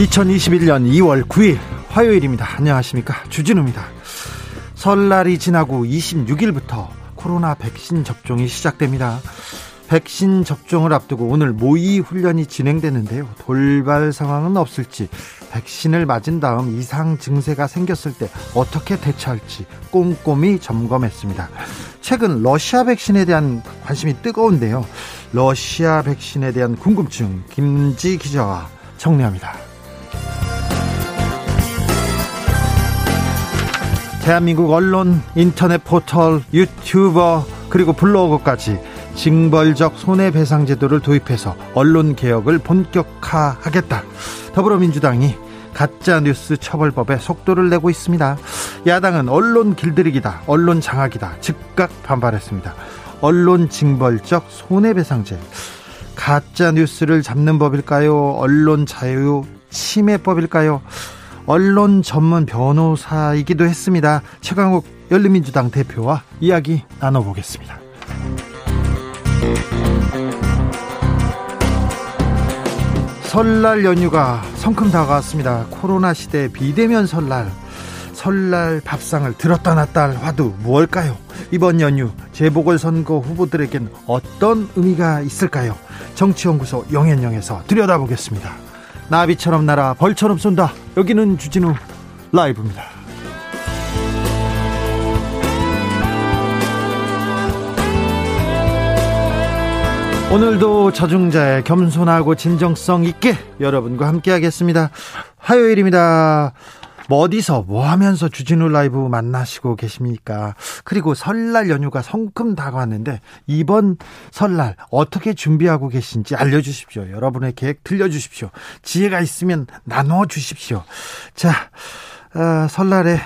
2021년 2월 9일 화요일입니다. 안녕하십니까. 주진우입니다. 설날이 지나고 26일부터 코로나 백신 접종이 시작됩니다. 백신 접종을 앞두고 오늘 모의 훈련이 진행되는데요. 돌발 상황은 없을지, 백신을 맞은 다음 이상 증세가 생겼을 때 어떻게 대처할지 꼼꼼히 점검했습니다. 최근 러시아 백신에 대한 관심이 뜨거운데요. 러시아 백신에 대한 궁금증 김지 기자와 정리합니다. 대한민국 언론, 인터넷 포털, 유튜버, 그리고 블로거까지 징벌적 손해배상 제도를 도입해서 언론 개혁을 본격화하겠다. 더불어민주당이 가짜뉴스 처벌법에 속도를 내고 있습니다. 야당은 언론 길들이기다, 언론 장악이다, 즉각 반발했습니다. 언론 징벌적 손해배상제. 가짜뉴스를 잡는 법일까요? 언론 자유 침해법일까요? 언론 전문 변호사이기도 했습니다. 최강욱 열린민주당 대표와 이야기 나눠보겠습니다. 설날 연휴가 성큼 다가왔습니다. 코로나 시대 비대면 설날, 설날 밥상을 들었다 놨다 할 화두 무엇일까요? 이번 연휴 재보궐선거 후보들에겐 어떤 의미가 있을까요? 정치연구소 영앤영에서 들여다보겠습니다. 나비처럼 날아 벌처럼 쏜다. 여기는 주진우 라이브입니다. 오늘도 저중자의 겸손하고 진정성 있게 여러분과 함께 하겠습니다. 화요일입니다. 뭐 어디서 뭐 하면서 주진우 라이브 만나시고 계십니까? 그리고 설날 연휴가 성큼 다가왔는데 이번 설날 어떻게 준비하고 계신지 알려주십시오. 여러분의 계획 들려주십시오. 지혜가 있으면 나눠 주십시오. 자, 어, 설날에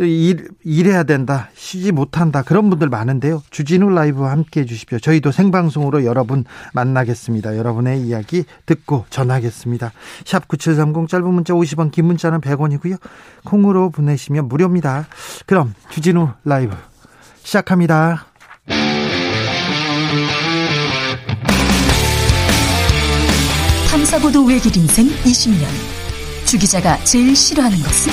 일, 일해야 된다, 쉬지 못한다, 그런 분들 많은데요. 주진우 라이브와 함께 해주십시오. 저희도 생방송으로 여러분 만나겠습니다. 여러분의 이야기 듣고 전하겠습니다. 샵 9730 짧은 문자 50원, 긴 문자는 100원이고요. 콩으로 보내시면 무료입니다. 그럼 주진우 라이브 시작합니다. 탐사보도 외길 인생 20년. 주 기자가 제일 싫어하는 것은?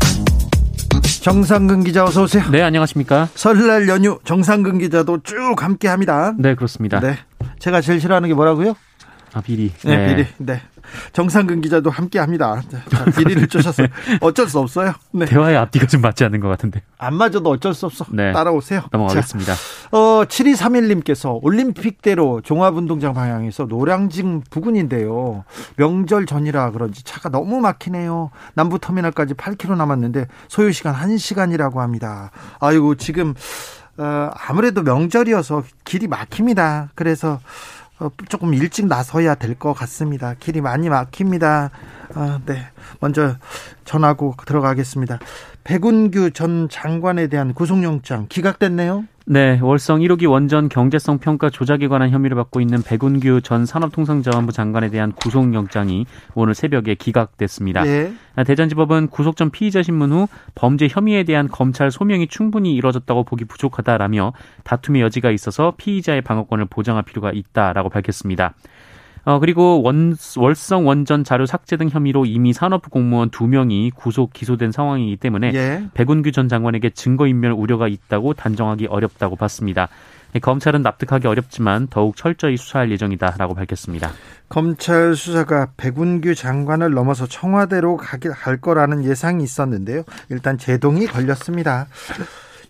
정상근 기자 어서 오세요. 네, 안녕하십니까? 설날 연휴 정상근 기자도 쭉 함께합니다. 네, 그렇습니다. 네, 제가 제일 싫어하는 게 뭐라고요? 아, 비리. 네, 네. 비리. 네. 정상근 기자도 함께 합니다. 자, 비리를 쫓아서 어쩔 수 없어요. 네. 대화의 앞뒤가 좀 맞지 않는 것 같은데. 안 맞아도 어쩔 수 없어. 네. 따라오세요. 넘어가겠습니다. 자, 어, 7231님께서 올림픽대로 종합운동장 방향에서 노량진 부근인데요. 명절 전이라 그런지 차가 너무 막히네요. 남부터미널까지 8km 남았는데 소요시간 1시간이라고 합니다. 아이고, 지금, 어, 아무래도 명절이어서 길이 막힙니다. 그래서 어, 조금 일찍 나서야 될 것 같습니다. 길이 많이 막힙니다. 아, 네. 먼저 전하고 들어가겠습니다. 백운규 전 장관에 대한 구속영장 기각됐네요. 네, 월성 1호기 원전 경제성 평가 조작에 관한 혐의를 받고 있는 백운규 전 산업통상자원부 장관에 대한 구속영장이 오늘 새벽에 기각됐습니다. 네. 대전지법은 구속 전 피의자 신문 후 범죄 혐의에 대한 검찰 소명이 충분히 이뤄졌다고 보기 부족하다라며 다툼의 여지가 있어서 피의자의 방어권을 보장할 필요가 있다라고 밝혔습니다. 어, 그리고 원, 월성 원전 자료 삭제 등 혐의로 이미 산업부 공무원 두 명이 구속 기소된 상황이기 때문에 예. 백운규 전 장관에게 증거인멸 우려가 있다고 단정하기 어렵다고 봤습니다. 검찰은 납득하기 어렵지만 더욱 철저히 수사할 예정이다라고 밝혔습니다. 검찰 수사가 백운규 장관을 넘어서 청와대로 갈 거라는 예상이 있었는데요. 일단 제동이 걸렸습니다.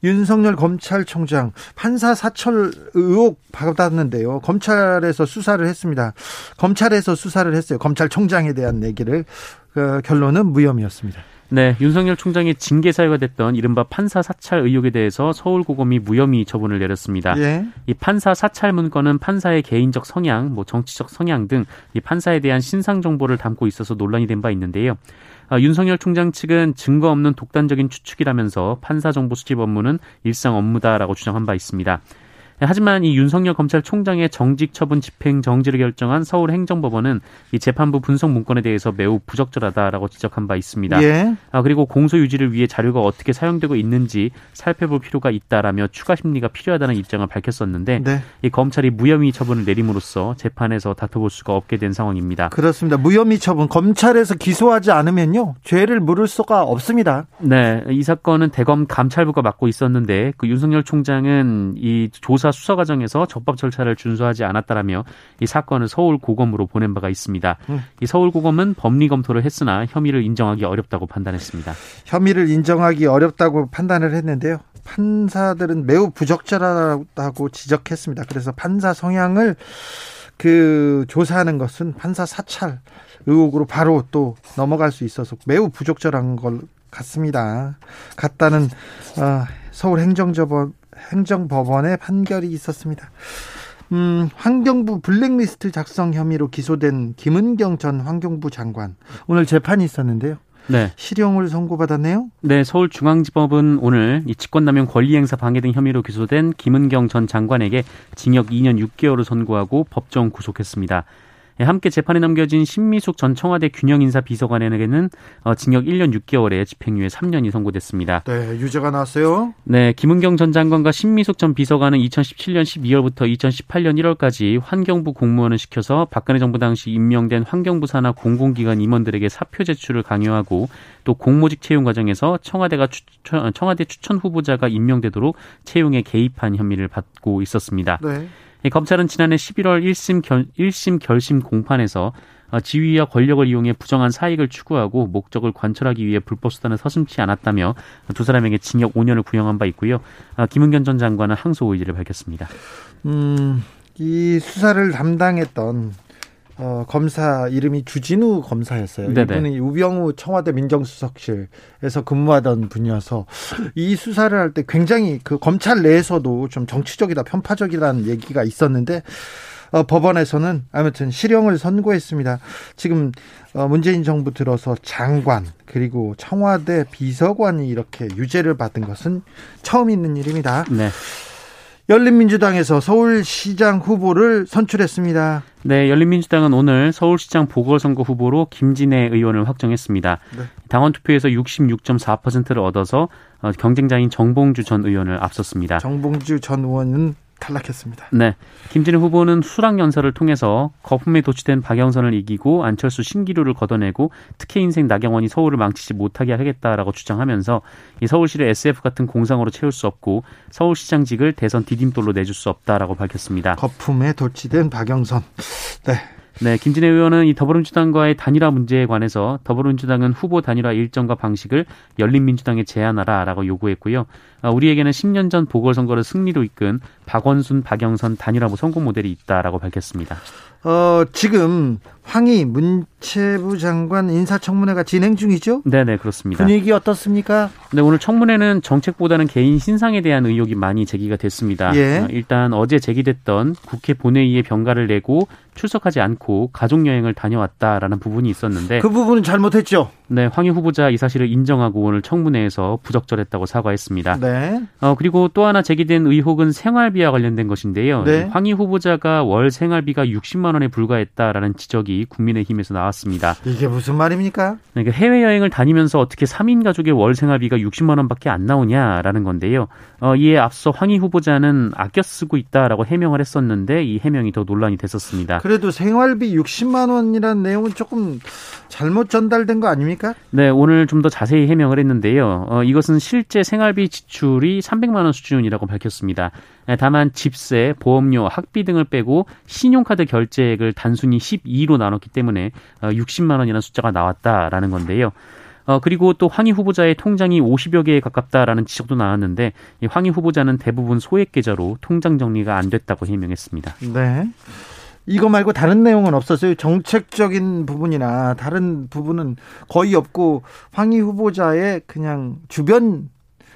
윤석열 검찰총장 판사 사철 의혹 받았는데요. 검찰에서 수사를 했습니다. 검찰에서 수사를 했어요. 검찰총장에 대한 얘기를 그 결론은 무혐의였습니다. 네, 윤석열 총장의 징계 사유가 됐던 이른바 판사 사찰 의혹에 대해서 서울고검이 무혐의 처분을 내렸습니다. 예. 이 판사 사찰 문건은 판사의 개인적 성향, 뭐 정치적 성향 등 이 판사에 대한 신상 정보를 담고 있어서 논란이 된 바 있는데요. 아, 윤석열 총장 측은 증거 없는 독단적인 추측이라면서 판사 정보 수집 업무는 일상 업무다라고 주장한 바 있습니다. 하지만 이 윤석열 검찰총장의 정직 처분 집행 정지를 결정한 서울행정법원은 이 재판부 분석 문건에 대해서 매우 부적절하다라고 지적한 바 있습니다. 예. 아, 그리고 공소 유지를 위해 자료가 어떻게 사용되고 있는지 살펴볼 필요가 있다라며 추가 심리가 필요하다는 입장을 밝혔었는데 네. 이 검찰이 무혐의 처분을 내림으로써 재판에서 다퉈볼 수가 없게 된 상황입니다. 그렇습니다. 무혐의 처분 검찰에서 기소하지 않으면요 죄를 물을 수가 없습니다. 네, 이 사건은 대검 감찰부가 맡고 있었는데 그 윤석열 총장은 이 조사 수사 과정에서 적법 절차를 준수하지 않았다라며 이 사건을 서울 고검으로 보낸 바가 있습니다. 음. 이 서울 고검은 법리 검토를 했으나 혐의를 인정하기 어렵다고 판단했습니다. 혐의를 인정하기 어렵다고 판단을 했는데요. 판사들은 매우 부적절하다고 지적했습니다. 그래서 판사 성향을 그 조사하는 것은 판사 사찰 의혹으로 바로 또 넘어갈 수 있어서 매우 부적절한 것 같습니다. 같다는 어, 서울행정법원 행정법원의 판결이 있었습니다. 음, 환경부 블랙리스트 작성 혐의로 기소된 김은경 전 환경부 장관 오늘 재판이 있었는데요. 네. 실형을 선고받았네요. 네, 서울중앙지법은 오늘 이 직권남용 권리행사 방해 등 혐의로 기소된 김은경 전 장관에게 징역 2년 6개월을 선고하고 법정 구속했습니다. 예, 함께 재판에 넘겨진 신미숙 전 청와대 균형인사 비서관에게는 어, 징역 1년 6개월에 집행유예 3년이 선고됐습니다. 네, 유죄가 나왔어요. 네, 김은경 전 장관과 신미숙 전 비서관은 2017년 12월부터 2018년 1월까지 환경부 공무원을 시켜서 박근혜 정부 당시 임명된 환경부 산하 공공기관 임원들에게 사표 제출을 강요하고 또 공모직 채용 과정에서 청와대가 추천, 청와대 추천 후보자가 임명되도록 채용에 개입한 혐의를 받고 있었습니다. 네. 검찰은 지난해 11월 1심, 결, 1심 결심 공판에서 어, 지위와 권력을 이용해 부정한 사익을 추구하고 목적을 관철하기 위해 불법 수단을 서슴지 않았다며 두 사람에게 징역 5년을 구형한 바 있고요. 어, 김은견 전 장관은 항소 의지를 밝혔습니다. 음, 이 수사를 담당했던 어, 검사 이름이 주진우 검사였어요. 네네. 이분이 우병우 청와대 민정수석실에서 근무하던 분이어서 이 수사를 할 때 굉장히 그 검찰 내에서도 좀 정치적이다 편파적이라는 얘기가 있었는데 어, 법원에서는 아무튼 실형을 선고했습니다. 지금 어, 문재인 정부 들어서 장관 그리고 청와대 비서관이 이렇게 유죄를 받은 것은 처음 있는 일입니다. 네. 열린민주당에서 서울시장 후보를 선출했습니다. 네, 열린민주당은 오늘 서울시장 보궐선거 후보로 김진애 의원을 확정했습니다. 네. 당원 투표에서 66.4%를 얻어서 어, 경쟁자인 정봉주 전 의원을 앞섰습니다. 정봉주 전 의원은 탈락했습니다. 네. 김진애 후보는 수락 연설을 통해서 거품에 도취된 박영선을 이기고 안철수 신기루를 걷어내고 특혜 인생 나경원이 서울을 망치지 못하게 하겠다라고 주장하면서 이 서울시를 SF 같은 공상으로 채울 수 없고 서울시장직을 대선 디딤돌로 내줄 수 없다라고 밝혔습니다. 거품에 도취된 박영선. 네. 네, 김진애 의원은 이 더불어민주당과의 단일화 문제에 관해서 더불어민주당은 후보 단일화 일정과 방식을 열린민주당에 제안하라라고 요구했고요. 아, 우리에게는 10년 전 보궐선거를 승리로 이끈 박원순, 박영선 단일화 성공 모델이 있다라고 밝혔습니다. 어, 지금 황희 문체부 장관 인사청문회가 진행 중이죠? 네네, 그렇습니다. 분위기 어떻습니까? 네, 오늘 청문회는 정책보다는 개인 신상에 대한 의혹이 많이 제기가 됐습니다. 예. 어, 일단 어제 제기됐던 국회 본회의에 병가를 내고 출석하지 않고 가족여행을 다녀왔다라는 부분이 있었는데 그 부분은 잘못했죠? 네, 황희 후보자 이 사실을 인정하고 오늘 청문회에서 부적절했다고 사과했습니다. 네. 어, 그리고 또 하나 제기된 의혹은 생활비와 관련된 것인데요. 네. 황희 후보자가 월 생활비가 60만 원에 불과했다라는 지적이 국민의힘에서 나왔습니다. 이게 무슨 말입니까? 네, 그 해외 여행을 다니면서 어떻게 3인 가족의 월 생활비가 60만 원밖에 안 나오냐라는 건데요. 어, 이에 앞서 황희 후보자는 아껴 쓰고 있다라고 해명을 했었는데 이 해명이 더 논란이 됐었습니다. 그래도 생활비 60만 원이라는 내용은 조금 잘못 전달된 거 아닙니까? 네, 오늘 좀 더 자세히 해명을 했는데요. 어, 이것은 실제 생활비 지출이 300만 원 수준이라고 밝혔습니다. 네, 다만 집세, 보험료, 학비 등을 빼고 신용카드 결제액을 단순히 12로 나눴기 때문에 60만 어, 원이라는 숫자가 나왔다라는 건데요. 어, 그리고 또 황희 후보자의 통장이 50여 개에 가깝다라는 지적도 나왔는데 이 황희 후보자는 대부분 소액 계좌로 통장 정리가 안 됐다고 해명했습니다. 네. 이거 말고 다른 내용은 없었어요. 정책적인 부분이나 다른 부분은 거의 없고 황희 후보자의 그냥 주변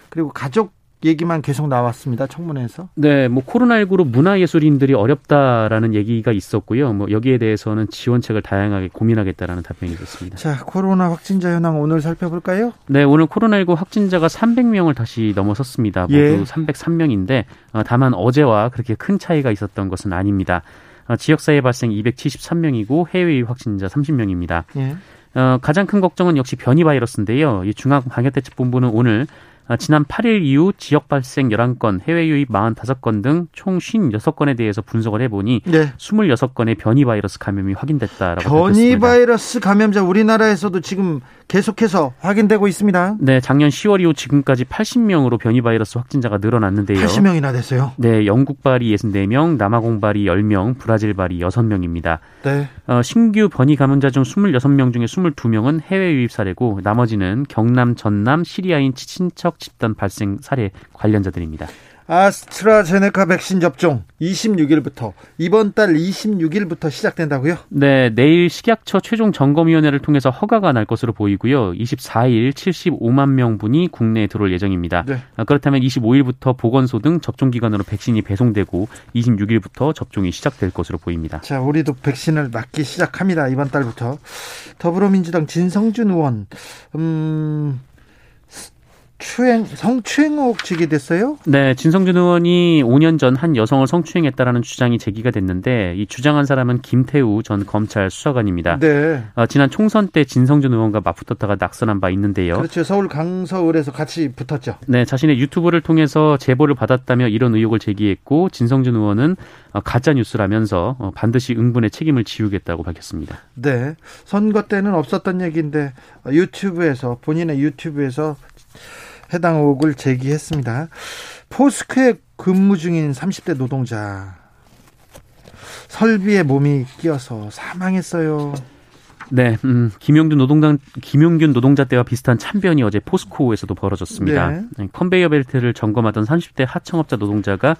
그리고 가족 얘기만 계속 나왔습니다. 청문회에서. 네, 뭐 코로나19로 문화예술인들이 어렵다라는 얘기가 있었고요. 뭐 여기에 대해서는 지원책을 다양하게 고민하겠다라는 답변이 있었습니다. 자, 코로나 확진자 현황 오늘 살펴볼까요? 네, 오늘 코로나19 확진자가 300명을 다시 넘어섰습니다. 모두 예. 303명인데 어, 다만 어제와 그렇게 큰 차이가 있었던 것은 아닙니다. 어, 지역사회 발생 273명이고 해외 확진자 30명입니다. 예. 어, 가장 큰 걱정은 역시 변이 바이러스인데요. 이 중앙방역대책본부는 오늘 아, 지난 8일 이후 지역 발생 11건, 해외 유입 45건 등 총 56건에 대해서 분석을 해보니 네. 26건의 변이 바이러스 감염이 확인됐다라고 변이 밝혔습니다. 바이러스 감염자 우리나라에서도 지금 계속해서 확인되고 있습니다. 네, 작년 10월 이후 지금까지 80명으로 변이 바이러스 확진자가 늘어났는데요. 80명이나 됐어요. 네, 영국 발이 64명, 남아공 발이 10명, 브라질 발이 6명입니다. 네. 어, 신규 변이 감염자 중 26명 중에 22명은 해외 유입 사례고 나머지는 경남, 전남, 시리아인 친척 사회적 집단 발생 사례 관련자들입니다. 아스트라제네카 백신 접종 26일부터 이번 달 26일부터 시작된다고요? 네, 내일 식약처 최종 점검위원회를 통해서 허가가 날 것으로 보이고요. 24일 75만 명분이 국내에 들어올 예정입니다. 네. 아, 그렇다면 25일부터 보건소 등 접종 기관으로 백신이 배송되고 26일부터 접종이 시작될 것으로 보입니다. 자, 우리도 백신을 맞기 시작합니다. 이번 달부터 더불어민주당 진성준 의원 음 추행 성추행 의혹 제기됐어요? 네, 진성준 의원이 5년 전 한 여성을 성추행했다라는 주장이 제기가 됐는데 이 주장한 사람은 김태우 전 검찰 수사관입니다. 네. 어, 지난 총선 때 진성준 의원과 맞붙었다가 낙선한 바 있는데요. 그렇죠. 서울 강서을에서 같이 붙었죠. 네, 자신의 유튜브를 통해서 제보를 받았다며 이런 의혹을 제기했고 진성준 의원은 어, 가짜 뉴스라면서 어, 반드시 응분의 책임을 지우겠다고 밝혔습니다. 네, 선거 때는 없었던 얘기인데 유튜브에서 본인의 유튜브에서 해당 의혹을 제기했습니다. 포스크에 근무 중인 30대 노동자 설비에 몸이 끼어서 사망했어요. 네, 음, 김용균 노동당 김용균 노동자 때와 비슷한 참변이 어제 포스코에서도 벌어졌습니다. 네. 네 컨베이어 벨트를 점검하던 30대 하청업자 노동자가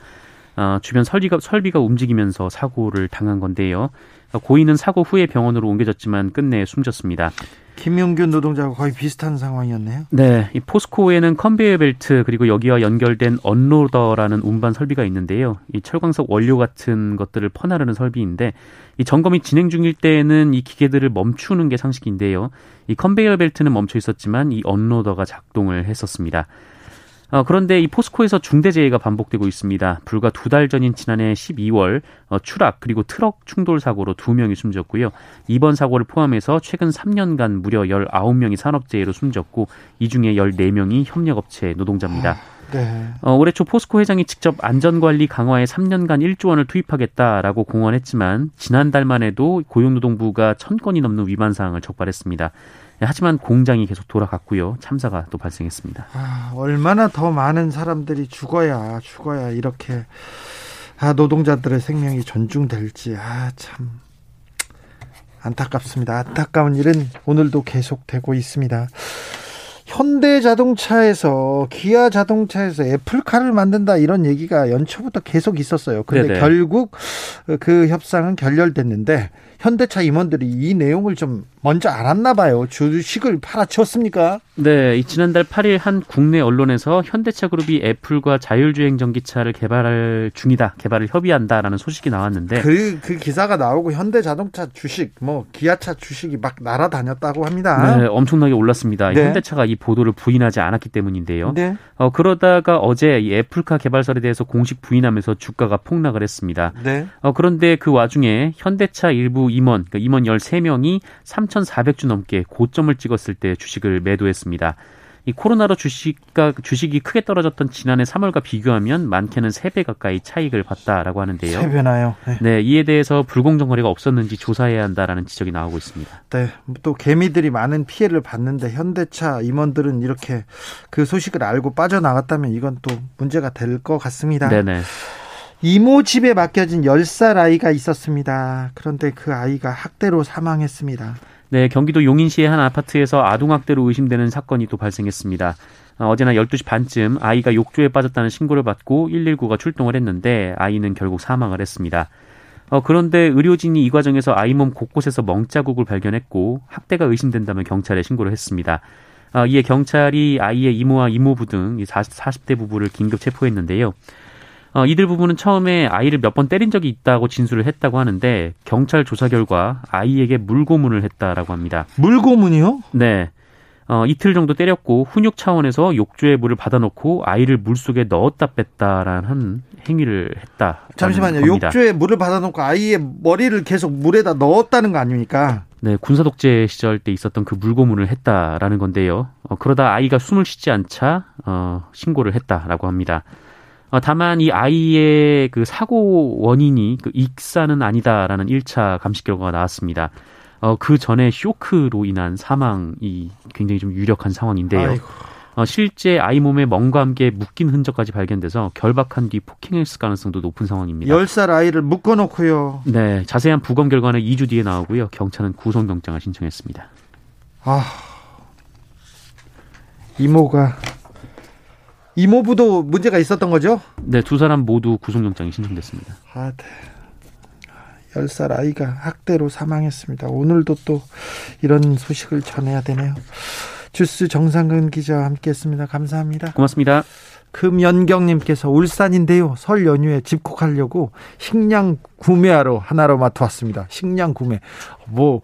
어, 주변 설비가 설비가 움직이면서 사고를 당한 건데요. 고인은 사고 후에 병원으로 옮겨졌지만 끝내 숨졌습니다. 김용균 노동자와 거의 비슷한 상황이었네요. 네, 이 포스코에는 컨베이어 벨트 그리고 여기와 연결된 unloader라는 운반 설비가 있는데요. 이 철광석 원료 같은 것들을 퍼나르는 설비인데 이 점검이 진행 중일 때에는 이 기계들을 멈추는 게 상식인데요. 이 컨베이어 벨트는 멈춰 있었지만 이 unloader가 작동을 했었습니다. 어, 그런데 이 포스코에서 중대재해가 반복되고 있습니다. 불과 두 달 전인 지난해 12월 어, 추락 그리고 트럭 충돌 사고로 두 명이 숨졌고요. 이번 사고를 포함해서 최근 3년간 무려 19명이 산업재해로 숨졌고 이 중에 14명이 협력업체 노동자입니다. 네. 어, 올해 초 포스코 회장이 직접 안전관리 강화에 3년간 1조 원을 투입하겠다라고 공언했지만 지난달만 해도 고용노동부가 천 건이 넘는 위반 사항을 적발했습니다. 네, 하지만 공장이 계속 돌아갔고요. 참사가 또 발생했습니다. 아, 얼마나 더 많은 사람들이 죽어야 죽어야 이렇게 아, 노동자들의 생명이 존중될지 아 참 안타깝습니다. 안타까운 일은 오늘도 계속되고 있습니다. 현대자동차에서 기아 자동차에서 애플카를 만든다 이런 얘기가 연초부터 계속 있었어요. 근데 네네. 결국 그 협상은 결렬됐는데 현대차 임원들이 이 내용을 좀 먼저 알았나 봐요. 주식을 팔아치웠습니까? 네, 지난달 8일 한 국내 언론에서 현대차 그룹이 애플과 자율주행 전기차를 개발할 중이다, 개발을 협의한다라는 소식이 나왔는데 그, 그 기사가 나오고 현대자동차 주식, 뭐 기아차 주식이 막 날아다녔다고 합니다. 네, 엄청나게 올랐습니다. 네. 현대차가 이 보도를 부인하지 않았기 때문인데요. 네. 어, 그러다가 어제 이 애플카 개발설에 대해서 공식 부인하면서 주가가 폭락을 했습니다. 네. 어, 그런데 그 와중에 현대차 일부 임원, 그러니까 임원 13명이 3 3,400주 넘게 고점을 찍었을 때 주식을 매도했습니다. 이 코로나로 주식가 주식이 크게 떨어졌던 지난해 3월과 비교하면 많게는 3배 가까이 차익을 봤다라고 하는데요. 3배나요? 네. 네, 이에 대해서 불공정 거래가 없었는지 조사해야 한다라는 지적이 나오고 있습니다. 네. 또 개미들이 많은 피해를 봤는데 현대차 임원들은 이렇게 그 소식을 알고 빠져나갔다면 이건 또 문제가 될 것 같습니다. 네네. 이모 집에 맡겨진 10살 아이가 있었습니다. 그런데 그 아이가 학대로 사망했습니다. 네, 경기도 용인시의 한 아파트에서 아동학대로 의심되는 사건이 또 발생했습니다. 어, 어제나 12시 반쯤 아이가 욕조에 빠졌다는 신고를 받고 119가 출동을 했는데 아이는 결국 사망을 했습니다. 어, 그런데 의료진이 이 과정에서 아이 몸 곳곳에서 멍자국을 발견했고 학대가 의심된다면 경찰에 신고를 했습니다. 어, 이에 경찰이 아이의 이모와 이모부 등 40, 대 부부를 긴급 체포했는데요. 어, 이들 부부는 처음에 아이를 몇 번 때린 적이 있다고 진술을 했다고 하는데 경찰 조사 결과 아이에게 물고문을 했다라고 합니다. 물고문이요? 네. 어, 이틀 정도 때렸고 훈육 차원에서 욕조에 물을 받아놓고 아이를 물 속에 넣었다 뺐다라는 행위를 했다. 잠시만요. 겁니다. 욕조에 물을 받아놓고 아이의 머리를 계속 물에다 넣었다는 거 아닙니까? 네, 군사 독재 시절 때 있었던 그 물고문을 했다라는 건데요. 어, 그러다 아이가 숨을 쉬지 않자 어, 신고를 했다라고 합니다. 어, 다만 이 아이의 그 사고 원인이 그 익사는 아니다라는 1차 감식 결과가 나왔습니다. 어, 그 전에 쇼크로 인한 사망이 굉장히 좀 유력한 상황인데요. 어, 실제 아이 몸에 멍과 함께 묶인 흔적까지 발견돼서 결박한 뒤 폭행했을 가능성도 높은 상황입니다. 10살 아이를 묶어놓고요. 네, 자세한 부검 결과는 2주 뒤에 나오고요. 경찰은 구속영장을 신청했습니다. 아, 이모가 이모부도 문제가 있었던 거죠? 네, 두 사람 모두 구속영장이 신청됐습니다. 아, 네. 10살 아이가 학대로 사망했습니다. 오늘도 또 이런 소식을 전해야 되네요. 주스 정상근 기자와 함께 했습니다. 감사합니다. 고맙습니다. 금연경님께서 울산인데요. 설 연휴에 집콕하려고 식량 구매하러 하나로마트 왔습니다. 식량 구매. 뭐,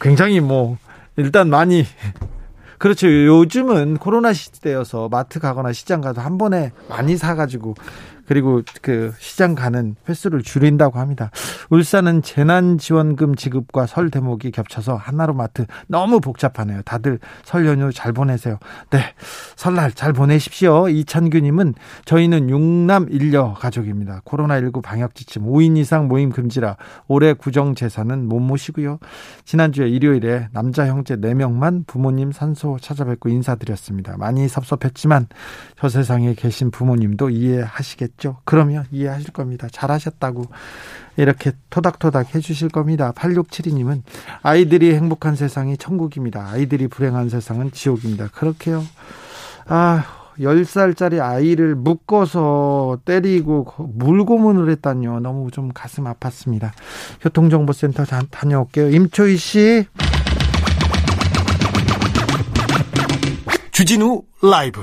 굉장히 뭐, 일단 많이 그렇죠. 요즘은 코로나 시대여서 마트 가거나 시장 가도 한 번에 많이 사가지고 그리고 그 시장 가는 횟수를 줄인다고 합니다. 울산은 재난지원금 지급과 설 대목이 겹쳐서 하나로마트 너무 복잡하네요. 다들 설 연휴 잘 보내세요. 네. 설날 잘 보내십시오. 이찬규님은 저희는 육남 일녀 가족입니다. 코로나19 방역 지침 5인 이상 모임 금지라 올해 구정 제사는 못 모시고요. 지난주에 일요일에 남자 형제 4명만 부모님 산소 찾아뵙고 인사드렸습니다. 많이 섭섭했지만 저 세상에 계신 부모님도 이해하시겠죠. 있죠. 그러면 이해하실 겁니다. 잘하셨다고 이렇게 토닥토닥 해주실 겁니다. 8672님은 아이들이 행복한 세상이 천국입니다. 아이들이 불행한 세상은 지옥입니다. 그렇게요. 아, 10살짜리 아이를 묶어서 때리고 물고문을 했다니요. 너무 좀 가슴 아팠습니다. 교통정보센터 다녀올게요. 임초희 씨. 주진우 라이브.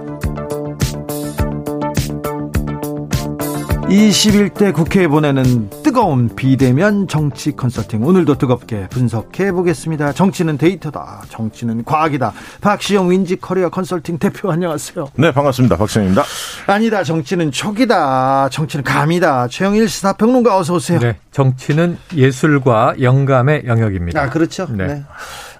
21대 국회에 보내는 뜨거운 비대면 정치 컨설팅 오늘도 뜨겁게 분석해 보겠습니다. 정치는 데이터다. 정치는 과학이다. 박시영 윈지 커리어 컨설팅 대표 안녕하세요. 네 반갑습니다. 박시영입니다. 아니다. 정치는 촉이다. 정치는 감이다. 최영일 시사평론가 어서 오세요. 네. 정치는 예술과 영감의 영역입니다. 아 그렇죠. 네. 네.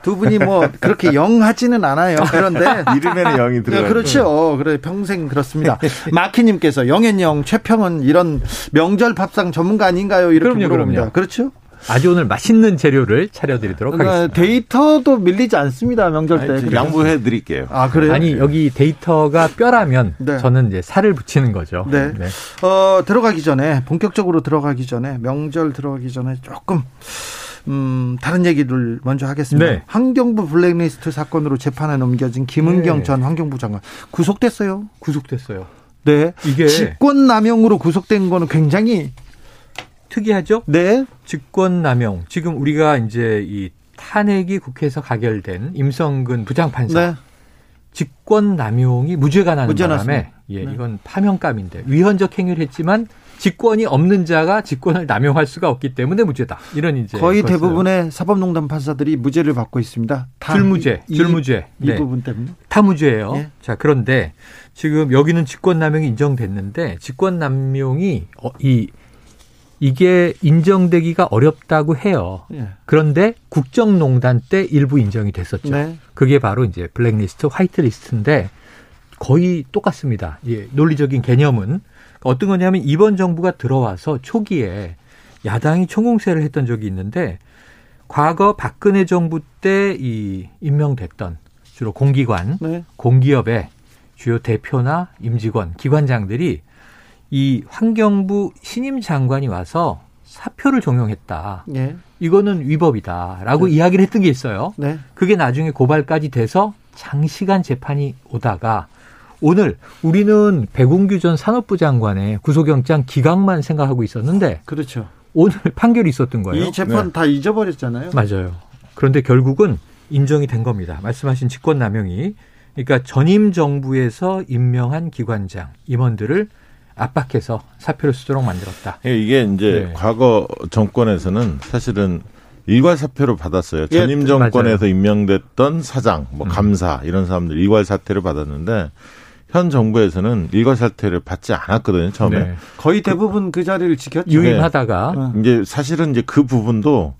두 분이 뭐 그렇게 영하지는 않아요. 그런데 이름에는 영이 들어요. 그렇죠. 그래 평생 그렇습니다. 마키님께서 영앤영 최평은 이런 명절 밥상 전문가 아닌가요? 이렇게 그럼요, 물어봅니다. 그럼요. 그렇죠? 아주 오늘 맛있는 재료를 차려드리도록 그러니까 하겠습니다. 데이터도 밀리지 않습니다 명절 때. 아니, 양보해 드릴게요. 아 그래요? 아니 여기 데이터가 뼈라면 네. 저는 이제 살을 붙이는 거죠. 네. 네. 어 들어가기 전에 본격적으로 들어가기 전에 명절 들어가기 전에 조금 음, 다른 얘기를 먼저 하겠습니다. 네. 환경부 블랙리스트 사건으로 재판에 넘겨진 김은경 네. 전 환경부 장관 구속됐어요. 구속됐어요. 네. 이게 직권 남용으로 구속된 거는 굉장히 특이하죠? 네. 직권 남용. 지금 우리가 이제 이 탄핵이 국회에서 가결된 임성근 부장판사. 네. 직권 남용이 무죄가 나는 무죄 바람에 예, 네. 이건 파면감인데 위헌적 행위를 했지만 직권이 없는 자가 직권을 남용할 수가 없기 때문에 무죄다. 이런 이제 거의 대부분의 사법농단 판사들이 무죄를 받고 있습니다. 줄무죄, 이, 줄무죄. 이, 네. 부분 때문에 다 무죄예요. 예? 자 그런데 지금 여기는 직권남용이 인정됐는데 직권남용이 어, 이 이게 인정되기가 어렵다고 해요. 예. 그런데 국정농단 때 일부 인정이 됐었죠. 네. 그게 바로 이제 블랙리스트, 화이트리스트인데 거의 똑같습니다. 예, 논리적인 개념은 어떤 거냐면 이번 정부가 들어와서 초기에 야당이 총공세를 했던 적이 있는데 과거 박근혜 정부 때 이 임명됐던 주로 공기관, 네. 공기업의 주요 대표나 임직원, 기관장들이 이 환경부 신임 장관이 와서 사표를 종용했다. 네. 이거는 위법이다라고 네. 이야기를 했던 게 있어요. 네. 그게 나중에 고발까지 돼서 장시간 재판이 오다가 오늘 우리는 백운규 전 산업부 장관의 구속영장 기각만 생각하고 있었는데 그렇죠. 오늘 판결이 있었던 거예요. 이 재판 네. 다 잊어버렸잖아요. 맞아요. 그런데 결국은 인정이 된 겁니다. 말씀하신 직권남용이 그러니까 전임 정부에서 임명한 기관장 임원들을 압박해서 사표를 쓰도록 만들었다. 예, 이게 이제 네. 과거 정권에서는 사실은 일괄 사표를 받았어요. 예, 전임 정권에서 맞아요. 임명됐던 사장, 뭐 음. 감사 이런 사람들 일괄 사퇴를 받았는데 현 정부에서는 일괄 사퇴를 받지 않았거든요 처음에 네. 거의 대부분 그 자리를 지켰죠. 유임하다가 네. 이제 사실은 이제 그 부분도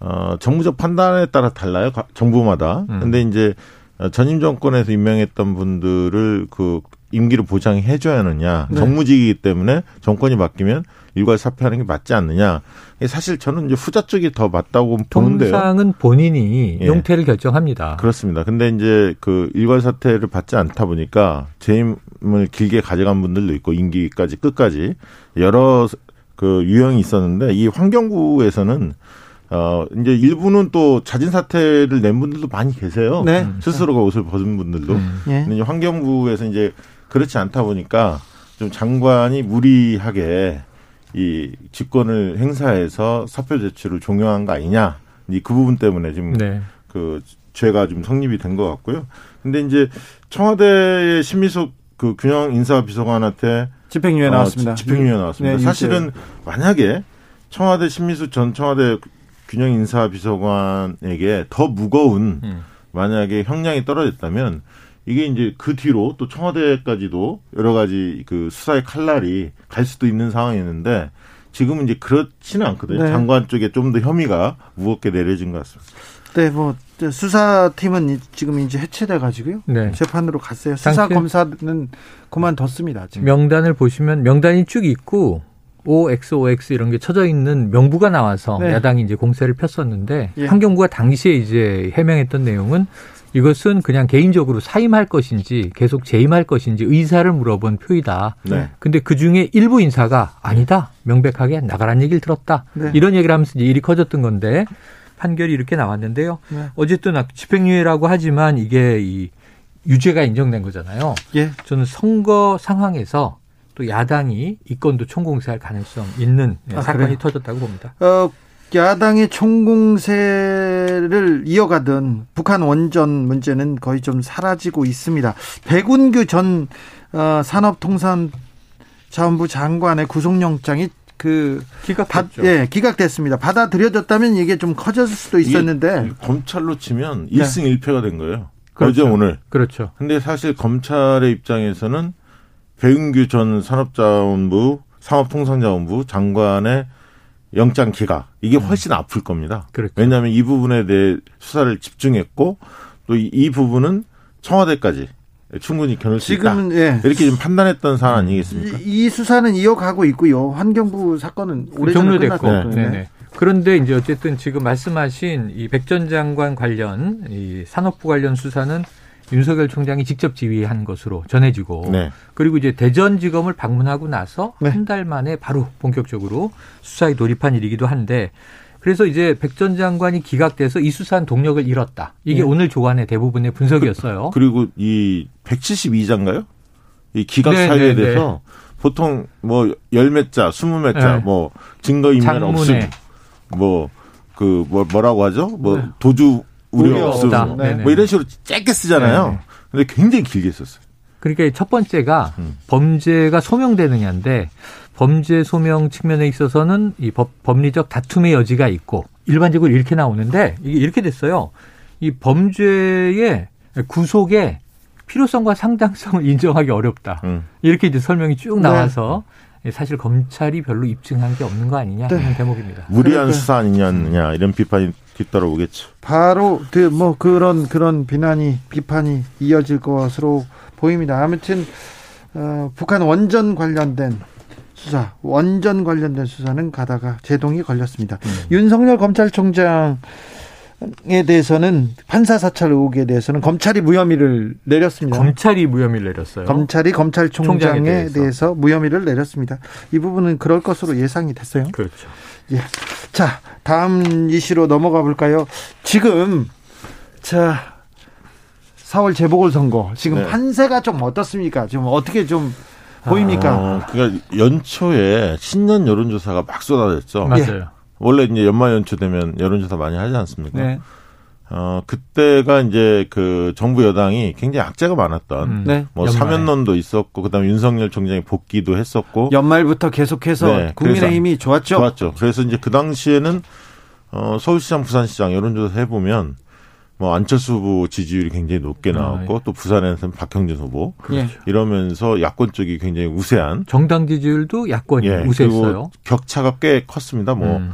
어 정부적 판단에 따라 달라요 정부마다. 음. 근데 이제 전임 정권에서 임명했던 분들을 그 임기를 보장해 줘야 하느냐 네. 정무직이기 때문에 정권이 바뀌면 일괄 사퇴하는 게 맞지 않느냐. 사실 저는 이제 후자 쪽이 더 맞다고 보는데요. 통상은 본인이 예. 용태를 결정합니다. 그렇습니다. 근데 이제 그 일괄 사퇴를 받지 않다 보니까 재임을 길게 가져간 분들도 있고 임기까지 끝까지 여러 그 유형이 있었는데 이 환경부에서는 어 이제 일부는 또 자진 사퇴를 낸 분들도 많이 계세요. 네. 스스로가 옷을 벗은 분들도. 음. 예. 근데 이제 환경부에서 이제 그렇지 않다 보니까 좀 장관이 무리하게 이 직권을 행사해서 사표 제출을 종용한 거 아니냐. 이 그 부분 때문에 지금 네. 그 죄가 좀 성립이 된 것 같고요. 근데 이제 청와대의 신미숙 그 균형 인사 비서관한테 집행유예 어, 나왔습니다. 집행유예 나왔습니다. 네, 사실은 만약에 청와대 신미숙 전 청와대 균형 인사 비서관에게 더 무거운 음. 만약에 형량이 떨어졌다면 이게 이제 그 뒤로 또 청와대까지도 여러 가지 그 수사의 칼날이 갈 수도 있는 상황이었는데 지금은 이제 그렇지는 않거든요. 네. 장관 쪽에 좀 더 혐의가 무겁게 내려진 것 같습니다. 네, 뭐 수사팀은 지금 이제 해체돼 가지고요. 네. 재판으로 갔어요. 수사 검사는 그만뒀습니다. 지금. 명단을 보시면 명단이 쭉 있고 OXOX 이런 게 쳐져 있는 명부가 나와서 네. 야당이 이제 공세를 폈었는데 예. 환경부가 당시에 이제 해명했던 내용은 이것은 그냥 개인적으로 사임할 것인지 계속 재임할 것인지 의사를 물어본 표이다. 네. 근데 그 중에 일부 인사가 아니다. 명백하게 나가란 얘기를 들었다. 네. 이런 얘기를 하면서 일이 커졌던 건데 판결이 이렇게 나왔는데요. 네. 어쨌든 집행유예라고 하지만 이게 이 유죄가 인정된 거잖아요. 예. 저는 선거 상황에서 또 야당이 이건도 총공세할 가능성 있는 아, 사건이 그래요? 터졌다고 봅니다. 어, 야당의 총공세를 이어가던 북한 원전 문제는 거의 좀 사라지고 있습니다. 백운규 전 어, 산업통상자원부 장관의 구속영장이 그 기각됐죠. 예, 기각됐습니다. 받아들여졌다면 이게 좀 커졌을 수도 있었는데 검찰로 치면 네. 1승 1패가 된 거예요. 그렇죠. 어제 오늘. 그렇죠. 근데 사실 검찰의 입장에서는 백운규 전 산업자원부 산업통상자원부 장관의 영장 기각 이게 음. 훨씬 아플 겁니다. 그렇죠. 왜냐하면 이 부분에 대해 수사를 집중했고 또 이 부분은 청와대까지 충분히 겨눌 수 지금은, 있다. 예. 이렇게 좀 판단했던 사안 아니겠습니까? 이, 이, 수사는 이어가고 있고요. 환경부 사건은 오래전에. 네. 네. 네. 그런데 이제 어쨌든 지금 말씀하신 이 백 전 장관 관련 이 산업부 관련 수사는 윤석열 총장이 직접 지휘한 것으로 전해지고 네. 그리고 이제 대전지검을 방문하고 나서 네. 한달 만에 바로 본격적으로 수사에 돌입한 일이기도 한데 그래서 이제 백 전 장관이 기각돼서 이 수사한 동력을 잃었다. 이게 네. 오늘 조간의 대부분의 분석이었어요. 그, 리고 이 172자인가요? 이 기각 네, 사유에 네, 네. 대해서 보통 뭐 열 몇 자, 스무 몇 자, 뭐 증거 인멸 없음, 뭐 그 뭐 뭐라고 하죠? 뭐 네. 도주 우려 없음. 뭐 이런 식으로 짧게 쓰잖아요. 네. 근데 굉장히 길게 썼어요. 그러니까 첫 번째가 음. 범죄가 소명되느냐인데 범죄 소명 측면에 있어서는 이 법, 법리적 다툼의 여지가 있고 일반적으로 이렇게 나오는데 이게 이렇게 됐어요. 이 범죄의 구속의 필요성과 상당성을 인정하기 어렵다. 음. 이렇게 이제 설명이 쭉 네. 나와서 네. 사실 검찰이 별로 입증한 게 없는 거 아니냐 네. 하는 대목입니다. 무리한 그러니까. 수사 아니냐 이런 비판이 뒤따라오겠죠. 바로 그 뭐 그런 그런 비난이 비판이 이어질 것으로 보입니다. 아무튼 어, 북한 원전 관련된 수사, 원전 관련된 수사는 가다가 제동이 걸렸습니다. 음. 윤석열 검찰총장 에 대해서는 판사 사찰 의혹에 대해서는 검찰이 무혐의를 내렸습니다. 검찰이 무혐의를 내렸어요. 검찰이 검찰총장에 대해서. 대해서. 무혐의를 내렸습니다. 이 부분은 그럴 것으로 예상이 됐어요. 그렇죠. 예. 자, 다음 이슈로 넘어가 볼까요? 지금 자 4월 재보궐 선거 지금 네. 판세가 좀 어떻습니까? 지금 어떻게 좀 보입니까? 아, 그러니까 연초에 신년 여론조사가 막 쏟아졌죠. 맞아요. 원래 이제 연말 연초 되면 여론조사 많이 하지 않습니까? 네. 어, 그때가 이제 그 정부 여당이 굉장히 악재가 많았던 음. 네. 뭐 연말. 사면론도 있었고 그다음에 윤석열 총장이 복귀도 했었고 연말부터 계속해서 네. 국민의힘이 좋았죠. 좋았죠. 그래서 이제 그 당시에는 어, 서울시장, 부산시장 여론조사 해보면 뭐 안철수 후보 지지율이 굉장히 높게 아, 나왔고 아, 예. 또 부산에서는 박형진 후보 그렇죠. 이러면서 야권 쪽이 굉장히 우세한 정당 지지율도 야권이 예, 우세했어요. 격차가 꽤 컸습니다. 뭐 음.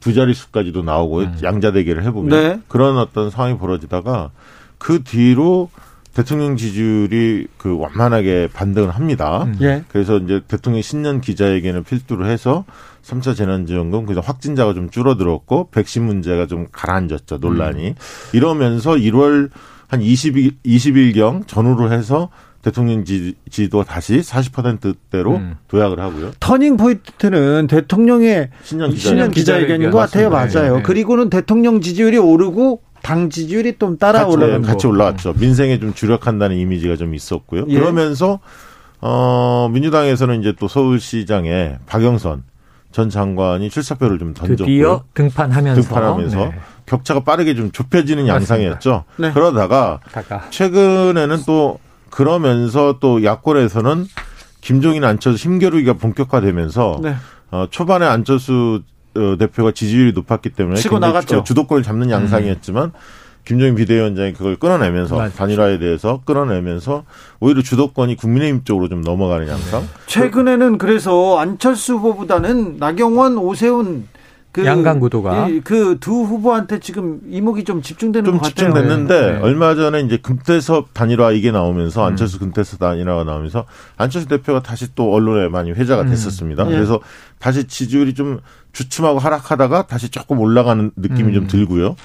두 자릿수까지도 나오고 음. 양자 대결을 해보면 네. 그런 어떤 상황이 벌어지다가 그 뒤로 대통령 지지율이 그 완만하게 반등을 합니다. 음. 예. 그래서 이제 대통령 신년 기자회견을 필두로 해서 3차 재난지원금 그냥 확진자가 좀 줄어들었고 백신 문제가 좀 가라앉았죠 논란이 음. 이러면서 1월 한 20일 20일경 전후로 해서 대통령 지지도 다시 40%대로 음. 도약을 하고요. 터닝 포인트는 대통령의 신년, 기자회견. 기자회견인 것 같아요. 맞아요. 네, 네. 그리고는 대통령 지지율이 오르고 당 지지율이 좀 따라 올라간 같이 올라왔죠. 민생에 좀 주력한다는 이미지가 좀 있었고요. 예. 그러면서 어 민주당에서는 이제 또 서울시장에 박영선 전 장관이 출사표를 좀 던졌고요. 드디어 등판하면서 등판하면서 네. 격차가 빠르게 좀 좁혀지는 맞습니다. 양상이었죠. 네. 그러다가 다가. 최근에는 또 그러면서 또 야권에서는 김종인 안철수 힘겨루기가 본격화되면서 네. 어, 초반에 안철수 어, 대표가 지지율이 높았기 때문에 치고 나갔죠. 주도권을 잡는 양상이었지만 음. 김종인 비대위원장이 그걸 끊어내면서 맞죠. 단일화에 대해서 끊어내면서 오히려 주도권이 국민의힘 쪽으로 좀 넘어가는 양상. 최근에는 그래서 안철수 후보보다는 나경원, 오세훈 그 양강 구도가 그 두 후보한테 지금 이목이 좀 집중되는 좀 것 같아요. 집중됐는데 네. 얼마 전에 이제 금태섭 단일화 이게 나오면서 음. 안철수 금태섭 단일화가 나오면서 안철수 대표가 다시 또 언론에 많이 회자가 음. 됐었습니다. 음. 그래서 다시 지지율이 좀 주춤하고 하락하다가 다시 조금 올라가는 느낌이 음. 좀 들고요.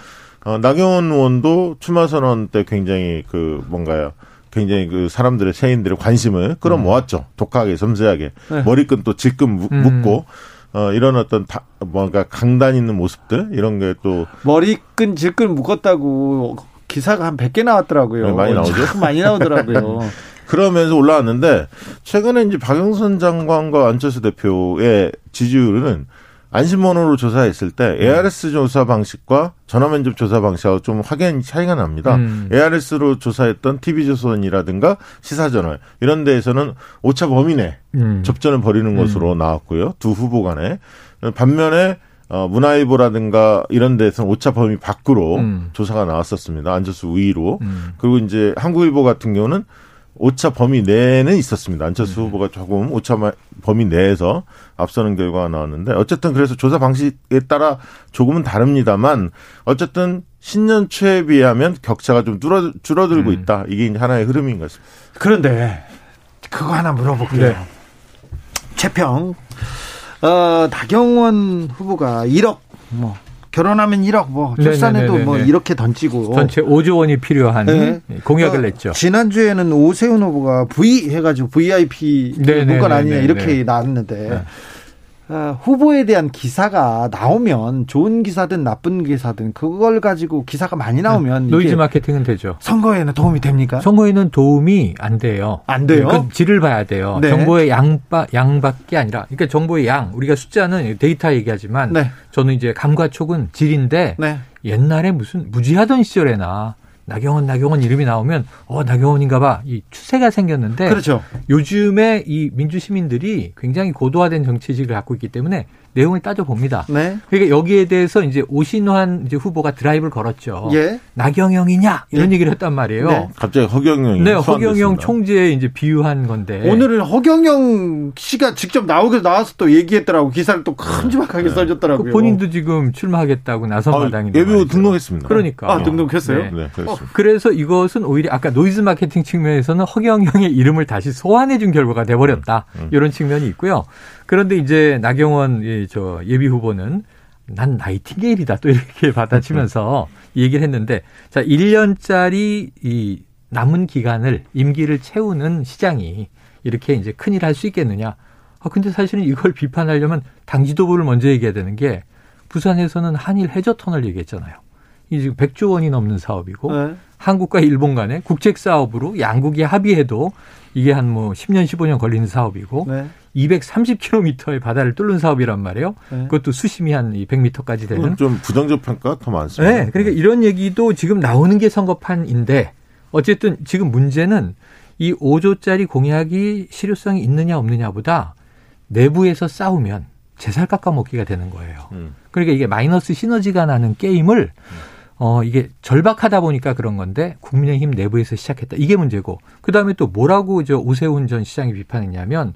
어, 나경원 의원도 추마 선언 때 굉장히 그 뭔가요? 굉장히 그 사람들의 세인들의 관심을 끌어모았죠. 음. 독하게 섬세하게 네. 머리끈 또 질끈 음. 묶고 어, 이런 어떤 다, 뭔가 강단 있는 모습들 이런 게 또 머리끈 질끈 묶었다고 기사가 한 100개 나왔더라고요. 네, 많이 나오죠. 많이 나오더라고요. 그러면서 올라왔는데 최근에 이제 박영선 장관과 안철수 대표의 지지율은 안심번호로 조사했을 때 ARS 조사 방식과 전화 면접 조사 방식하고 좀 확연히 차이가 납니다. 음. ARS로 조사했던 TV조선이라든가 시사저널 이런 데에서는 오차 범위 내 음. 접전을 벌이는 것으로 음. 나왔고요. 두 후보 간에. 반면에 어, 문화일보라든가 이런 데서는 오차 범위 밖으로 음. 조사가 나왔었습니다. 안철수 우위로. 음. 그리고 이제 한국일보 같은 경우는 오차 범위 내에는 있었습니다. 안철수 네. 후보가 조금 오차 범위 내에서 앞서는 결과가 나왔는데 어쨌든 그래서 조사 방식에 따라 조금은 다릅니다만 어쨌든 신년 초에 비하면 격차가 좀 줄어, 줄어들고 음. 있다. 이게 하나의 흐름인 것 같습니다. 그런데 그거 하나 물어볼게요. 네. 최평 어, 나경원 후보가 1억 뭐 결혼하면 1억, 뭐 출산해도 네네네네. 뭐 이렇게 던지고 전체 5조 원이 필요한 네. 공약을 어, 냈죠. 지난주에는 오세훈 후보가 V 해가지고 VIP 문건 아니냐 이렇게 나왔는데 네. 어, 후보에 대한 기사가 나오면 좋은 기사든 나쁜 기사든 그걸 가지고 기사가 많이 나오면 네. 노이즈 마케팅은 되죠. 선거에는 도움이 됩니까? 선거에는 도움이 안 돼요. 안 돼요? 그 질을 봐야 돼요. 네. 정보의 양바, 양밖에 아니라 그러니까 정보의 양 우리가 숫자는 데이터 얘기하지만 네. 저는 이제 감과 촉은 질인데 네. 옛날에 무슨 무지하던 시절에나 나경원 나경원 이름이 나오면 어 나경원인가봐 이 추세가 생겼는데 그렇죠. 요즘에 이 민주 시민들이 굉장히 고도화된 정치직을 갖고 있기 때문에 내용을 따져 봅니다. 네. 그러니까 여기에 대해서 이제 오신환 이제 후보가 드라이브를 걸었죠. 예. 나경영이냐 이런 예. 얘기를 했단 말이에요. 네. 갑자기 허경영이 네, 허경영 총재에 이제 비유한 건데 오늘은 허경영 씨가 직접 나오게 나와서 또 얘기했더라고 기사를 또 큼지막하게 네. 써줬더라고요. 그 본인도 지금 출마하겠다고 나선 아, 마당인데 예비후 등록했습니다. 그러니까 아 등록했어요. 네. 네, 어, 그래서 이것은 오히려 아까 노이즈 마케팅 측면에서는 허경영의 이름을 다시 소환해준 결과가 돼버렸다 음, 음. 이런 측면이 있고요. 그런데 이제 나경원 저 예비 후보는 난 나이팅게일이다 또 이렇게 받아치면서 얘기를 했는데 자 1년짜리 이 남은 기간을 임기를 채우는 시장이 이렇게 이제 큰일 할 수 있겠느냐? 아 근데 사실은 이걸 비판하려면 당 지도부를 먼저 얘기해야 되는 게 부산에서는 한일 해저 터널 얘기했잖아요. 이 지금 100조 원이 넘는 사업이고 네. 한국과 일본 간의 국책 사업으로 양국이 합의해도 이게 한 뭐 10년 15년 걸리는 사업이고 네. 230km의 바다를 뚫는 사업이란 말이에요. 네. 그것도 수심이 한 100m까지 되는. 좀 부정적 평가 더 많습니다. 네. 그러니까 이런 얘기도 지금 나오는 게 선거판인데 어쨌든 지금 문제는 이 5조짜리 공약이 실효성이 있느냐 없느냐보다 내부에서 싸우면 재살 깎아먹기가 되는 거예요. 음. 그러니까 이게 마이너스 시너지가 나는 게임을 음. 어, 이게 절박하다 보니까 그런 건데 국민의힘 내부에서 시작했다. 이게 문제고. 그 다음에 또 뭐라고 저 오세훈 전 시장이 비판했냐면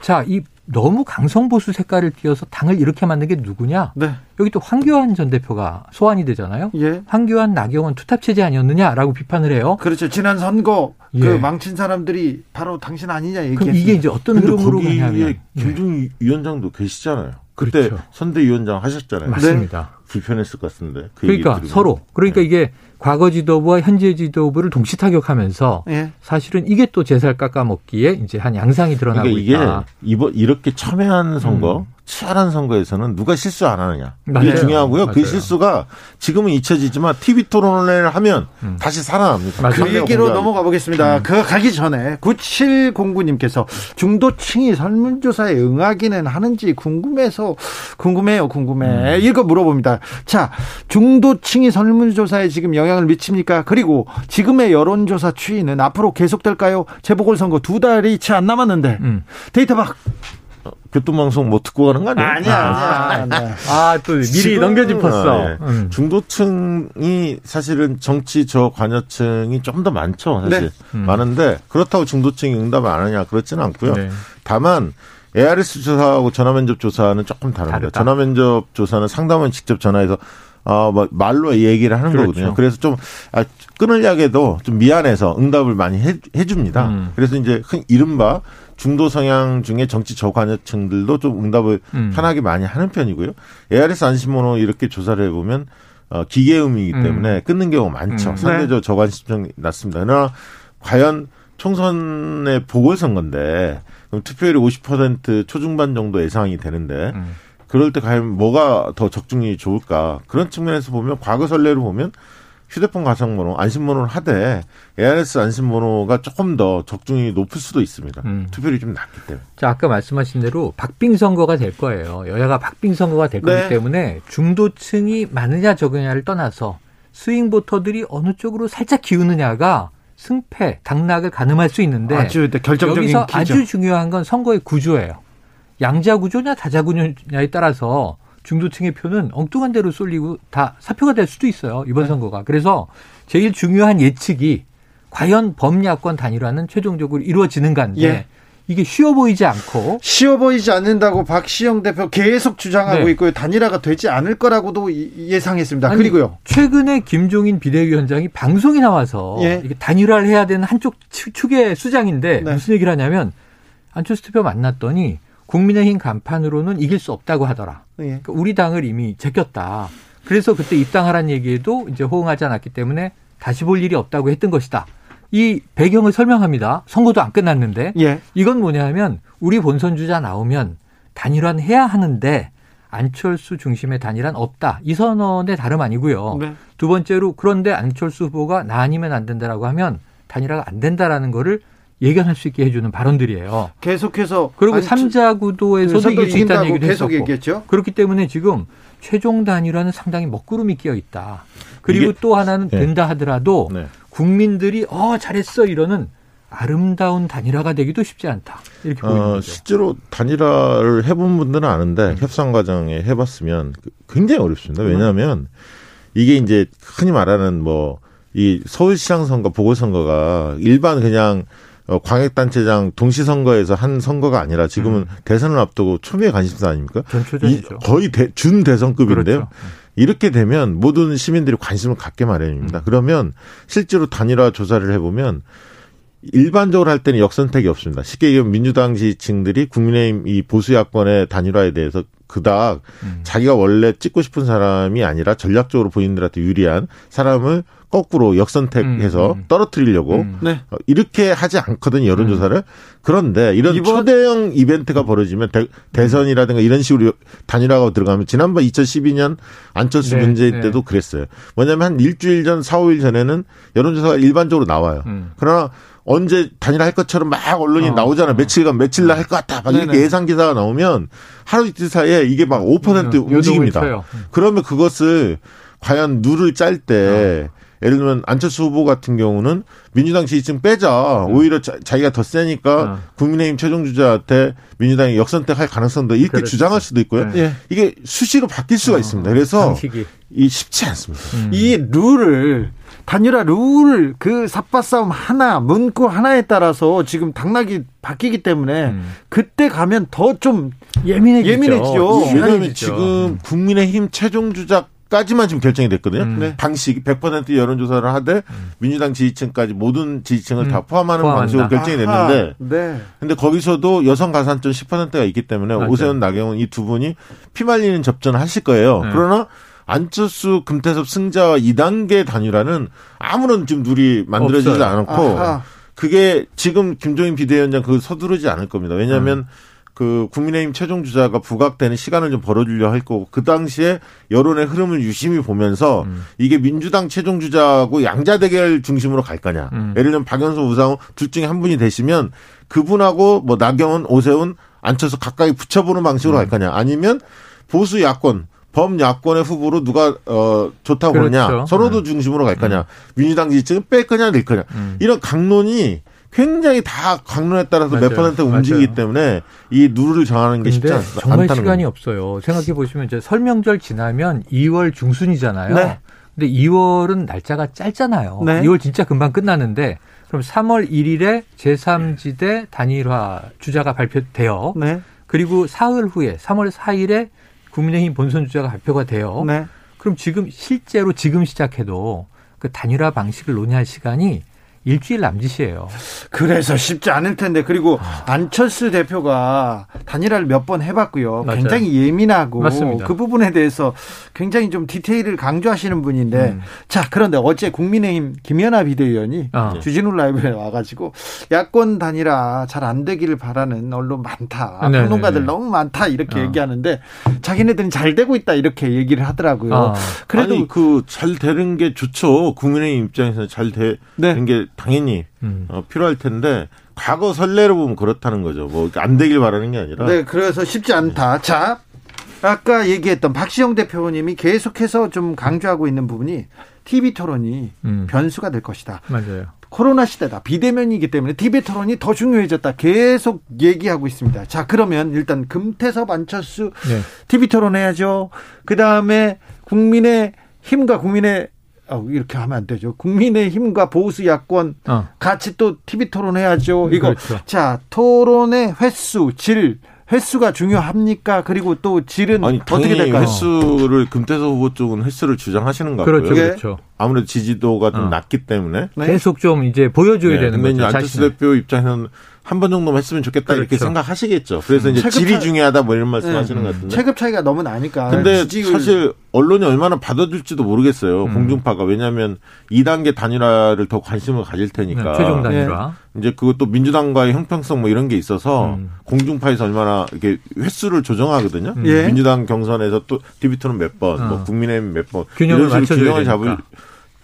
자, 이 너무 강성보수 색깔을 띄어서 당을 이렇게 만든 게 누구냐? 네. 여기 또 황교안 전 대표가 소환이 되잖아요. 예. 황교안, 나경원 투탑 체제 아니었느냐라고 비판을 해요. 그렇죠. 지난 선거 그 예. 그 망친 사람들이 바로 당신 아니냐 얘기했 그럼 이게 이제 어떤 흐름으로 가냐면 김중 위원장도 계시잖아요. 그때 그렇죠. 선대위원장 하셨잖아요. 맞습니다. 네. 불편했을 것 같은데. 그 그러니까 서로 그러니까 네. 이게 과거 지도부와 현재 지도부를 동시 타격하면서 네. 사실은 이게 또 제살 깎아먹기에 이제 한 양상이 드러나고 그러니까 이게 있다. 이번 이렇게 첨예한 선거 음. 치열한 선거에서는 누가 실수 안 하느냐. 맞아요. 이게 중요하고요. 그 맞아요. 그 실수가 지금은 잊혀지지만 TV 토론을 하면 음. 다시 살아납니다. 맞아요. 그 얘기로 넘어가 보겠습니다. 음. 그 가기 전에 9709님께서 중도층이 설문조사에 응하기는 하는지 궁금해서 궁금해요. 궁금해. 음. 이거 물어봅니다. 자, 중도층이 설문조사에 지금 영향을 미칩니까? 그리고 지금의 여론조사 추이는 앞으로 계속될까요? 재보궐선거 두 달이 채 안 남았는데 음. 데이터 박 교통방송 못 듣고 가는 거 아니에요? 아니야, 아니야. 아니야. 아, 또 미리 넘겨짚었어. 네. 음. 중도층이 사실은 정치 저 관여층이 좀 더 많죠, 사실. 네. 음. 많은데 그렇다고 중도층이 응답을 안 하냐 그렇지는 않고요. 네. 다만 ARS 조사하고 전화면접 조사는 조금 다릅니다. 전화면접 조사는 상담원 직접 전화해서 어, 뭐, 말로 얘기를 하는 그렇죠. 거거든요. 그래서 좀, 아, 끊으려게도 좀 미안해서 응답을 많이 해, 해줍니다. 음. 그래서 이제 흔, 이른바 중도 성향 중에 정치 저관여층들도 좀 응답을 음. 편하게 많이 하는 편이고요. ARS 안심번호 이렇게 조사를 해보면 어, 기계음이기 음. 때문에 음. 끊는 경우가 많죠. 음. 상대적 네. 저관심층이 낮습니다. 그러나 과연 총선의 보궐선거인데 그럼 투표율이 50% 초중반 정도 예상이 되는데 음. 그럴 때 과연 뭐가 더 적중이 좋을까 그런 측면에서 보면 과거 선례를 보면 휴대폰 가상번호 안심번호를 하되 ARS 안심번호가 조금 더 적중이 높을 수도 있습니다. 음. 투표율이 좀 낮기 때문에. 자 아까 말씀하신 대로 박빙 선거가 될 거예요. 여야가 박빙 선거가 될 네. 거기 때문에 중도층이 많으냐 적으냐를 떠나서 스윙 보터들이 어느 쪽으로 살짝 기우느냐가 승패 당락을 가늠할 수 있는데 아주 결정적인 여기서 키죠. 아주 중요한 건 선거의 구조예요. 양자 구조냐 다자 구조냐에 따라서 중도층의 표는 엉뚱한 대로 쏠리고 다 사표가 될 수도 있어요. 이번 네. 선거가. 그래서 제일 중요한 예측이 과연 범야권 단일화는 최종적으로 이루어지는가인데 예. 이게 쉬워 보이지 않고 쉬워 보이지 않는다고 박시영 대표 계속 주장하고 네. 있고요. 단일화가 되지 않을 거라고도 예상했습니다. 아니, 그리고요. 최근에 김종인 비대위원장이 방송에 나와서 예. 이게 단일화를 해야 되는 한쪽 축의 수장인데 네. 무슨 얘기를 하냐면 안철수 대표 만났더니 국민의힘 간판으로는 이길 수 없다고 하더라. 예. 그러니까 우리 당을 이미 제꼈다. 그래서 그때 입당하라는 얘기에도 이제 호응하지 않았기 때문에 다시 볼 일이 없다고 했던 것이다. 이 배경을 설명합니다. 선거도 안 끝났는데 예. 이건 뭐냐면 우리 본선 주자 나오면 단일화는 해야 하는데 안철수 중심의 단일화는 없다. 이 선언의 다름 아니고요. 네. 두 번째로 그런데 안철수 후보가 나 아니면 안 된다라고 하면 단일화가 안 된다라는 거를 예견할 수 있게 해주는 발언들이에요. 계속해서 그리고 삼자 구도에서도 이길 수 있다는 얘기도 계속 했었고. 얘기했죠. 그렇기 때문에 지금 최종 단일화는 상당히 먹구름이 끼어 있다. 그리고 또 하나는 네. 된다 하더라도 네. 국민들이 어 잘했어 이러는 아름다운 단일화가 되기도 쉽지 않다. 이렇게 보이는 어, 거죠. 실제로 단일화를 해본 분들은 아는데 음. 협상 과정에 해봤으면 굉장히 어렵습니다. 왜냐하면 이게 이제 흔히 말하는 뭐 이 서울시장 선거 보궐선거가 일반 그냥 어, 광역단체장 동시선거에서 한 선거가 아니라 지금은 음. 대선을 앞두고 초미의 관심사 아닙니까? 이, 거의 대, 준 대선급인데요. 그렇죠. 이렇게 되면 모든 시민들이 관심을 갖게 마련입니다. 음. 그러면 실제로 단일화 조사를 해보면 일반적으로 할 때는 역선택이 없습니다. 쉽게 얘기하면 민주당 지지층들이 국민의힘 이 보수 야권의 단일화에 대해서 그닥 음. 자기가 원래 찍고 싶은 사람이 아니라 전략적으로 본인들한테 유리한 사람을 거꾸로 역선택해서 음, 음. 떨어뜨리려고 음. 네. 어, 이렇게 하지 않거든요 여론조사를 음. 그런데 이런 이번... 초대형 이벤트가 벌어지면 대, 선이라든가 이런 식으로 단일화가 들어가면 지난번 2012년 안철수 네, 문재인 네. 때도 그랬어요 뭐냐면 한 일주일 전 4, 5일 전에는 여론조사가 일반적으로 나와요 음. 그러나 언제 단일화 할 것처럼 막 언론이 어, 나오잖아. 어. 며칠간 며칠 날 할 것 같다. 막 이렇게 예상 기사가 나오면 하루 이틀 사이에 이게 막 5% 음, 움직입니다. 그러면 그것을 과연 누를 짤때 어. 예를 들면 안철수 후보 같은 경우는 민주당 지지층 빼자. 음. 오히려 자, 기가더 세니까 어. 국민의힘 최종 주자한테 민주당이 역선택할 가능성도 이렇게 그렇지. 주장할 수도 있고요. 네. 이게 수시로 바뀔 수가 어. 있습니다. 그래서 방식이. 이 쉽지 않습니다. 음. 이 룰을 단일화 룰, 그 삿바 싸움 하나, 문구 하나에 따라서 지금 당락이 바뀌기 때문에 음. 그때 가면 더 좀 예민해지죠. 예민해지죠. 왜냐하면 지금 국민의힘 최종 주자 까지만 지금 결정이 됐거든요. 음. 네. 방식 100% 여론조사를 하되 음. 민주당 지지층까지 모든 지지층을 음. 다 포함하는 포함한다. 방식으로 결정이 됐는데 네. 근데 거기서도 여성 가산점 10%가 있기 때문에 맞아요. 오세훈 나경원 이 두 분이 피말리는 접전을 하실 거예요. 네. 그러나 안철수 금태섭 승자와 2단계 단일화는 아무런 지금 룰이 만들어지지 않았고 아하. 그게 지금 김종인 비대위원장 그 서두르지 않을 겁니다. 왜냐하면 음. 그 국민의힘 최종 주자가 부각되는 시간을 좀 벌어주려 할 거고 그 당시에 여론의 흐름을 유심히 보면서 음. 이게 민주당 최종 주자하고 양자 대결 중심으로 갈 거냐. 음. 예를 들면 박연소 우상호 둘 중에 한 분이 되시면 그분하고 뭐 나경원 오세훈 앉혀서 가까이 붙여보는 방식으로 음. 갈 거냐. 아니면 보수 야권 범야권의 후보로 누가 어 좋다고 그렇죠. 보느냐 서로도 네. 중심으로 갈 거냐 음. 민주당 지지층은 뺄 거냐 낼 거냐 음. 이런 강론이 굉장히 다 강론에 따라서 맞아요. 몇 퍼센트 움직이기 맞아요. 때문에 이 룰을 정하는 게 쉽지 않습니다. 정말 시간이 없어요. 생각해 보시면 이제 설명절 지나면 2월 중순이잖아요. 네. 근데 2월은 날짜가 짧잖아요. 네. 2월 진짜 금방 끝나는데 그럼 3월 1일에 제3지대 단일화 주자가 발표돼요. 네. 그리고 사흘 후에 3월 4일에 국민의힘 본선 주자가 발표가 돼요. 네. 그럼 지금 실제로 지금 시작해도 그 단일화 방식을 논의할 시간이 일주일 남짓이에요. 그래서 쉽지 않을 텐데 그리고 안철수 대표가 단일화를 몇 번 해봤고요. 맞아요. 굉장히 예민하고 맞습니다. 그 부분에 대해서 굉장히 좀 디테일을 강조하시는 분인데 음. 자 그런데 어제 국민의힘 김연아 비대위원이 어. 주진우 라이브에 와가지고 야권 단일화 잘 안 되기를 바라는 언론 많다. 네네네. 네, 평론가들 네. 너무 많다 이렇게 어. 얘기하는데 자기네들은 잘 되고 있다 이렇게 얘기를 하더라고요. 어. 그래도 그 잘 되는 게 좋죠. 국민의힘 입장에서 잘 되는 네. 게 당연히 음. 어, 필요할 텐데 과거 선례로 보면 그렇다는 거죠. 뭐 안 되길 바라는 게 아니라. 네, 그래서 쉽지 않다. 네. 자, 아까 얘기했던 박시영 대표님이 계속해서 좀 강조하고 있는 부분이 TV 토론이 음. 변수가 될 것이다. 맞아요. 코로나 시대다. 비대면이기 때문에 TV 토론이 더 중요해졌다. 계속 얘기하고 있습니다. 자, 그러면 일단 금태섭 안철수 네. TV 토론 해야죠. 그 다음에 국민의 힘과 국민의 어, 이렇게 하면 안 되죠. 국민의 힘과 보수 야권 어. 같이 또 TV 토론해야죠. 이거 그렇죠. 자 토론의 횟수, 질 횟수가 중요합니까? 그리고 또 질은 아니, 어떻게 될까요? 횟수를 금태섭 후보 쪽은 횟수를 주장하시는 것 같고요. 그렇죠, 그렇죠. 아무래도 지지도가 좀 어. 낮기 때문에 네. 계속 좀 이제 보여줘야 네, 되는 거죠. 안철수 대표 입장에서는 한 번 정도만 했으면 좋겠다 그렇죠. 이렇게 생각하시겠죠. 그래서 음. 이제 질이 차... 중요하다 뭐 이런 말씀하시는 네. 것 같은데. 체급 차이가 너무 나니까. 근데 지지율... 사실 언론이 얼마나 받아줄지도 모르겠어요. 음. 공중파가 왜냐하면 2단계 단일화를 더 관심을 가질 테니까. 네, 최종 단일화. 네. 이제 그것도 민주당과의 형평성 뭐 이런 게 있어서 음. 공중파에서 얼마나 이렇게 횟수를 조정하거든요. 예. 민주당 경선에서 또 디비트는 몇 번, 뭐 어. 뭐 국민의힘 몇 번. 균형을 이런 식으로 균형을 잡을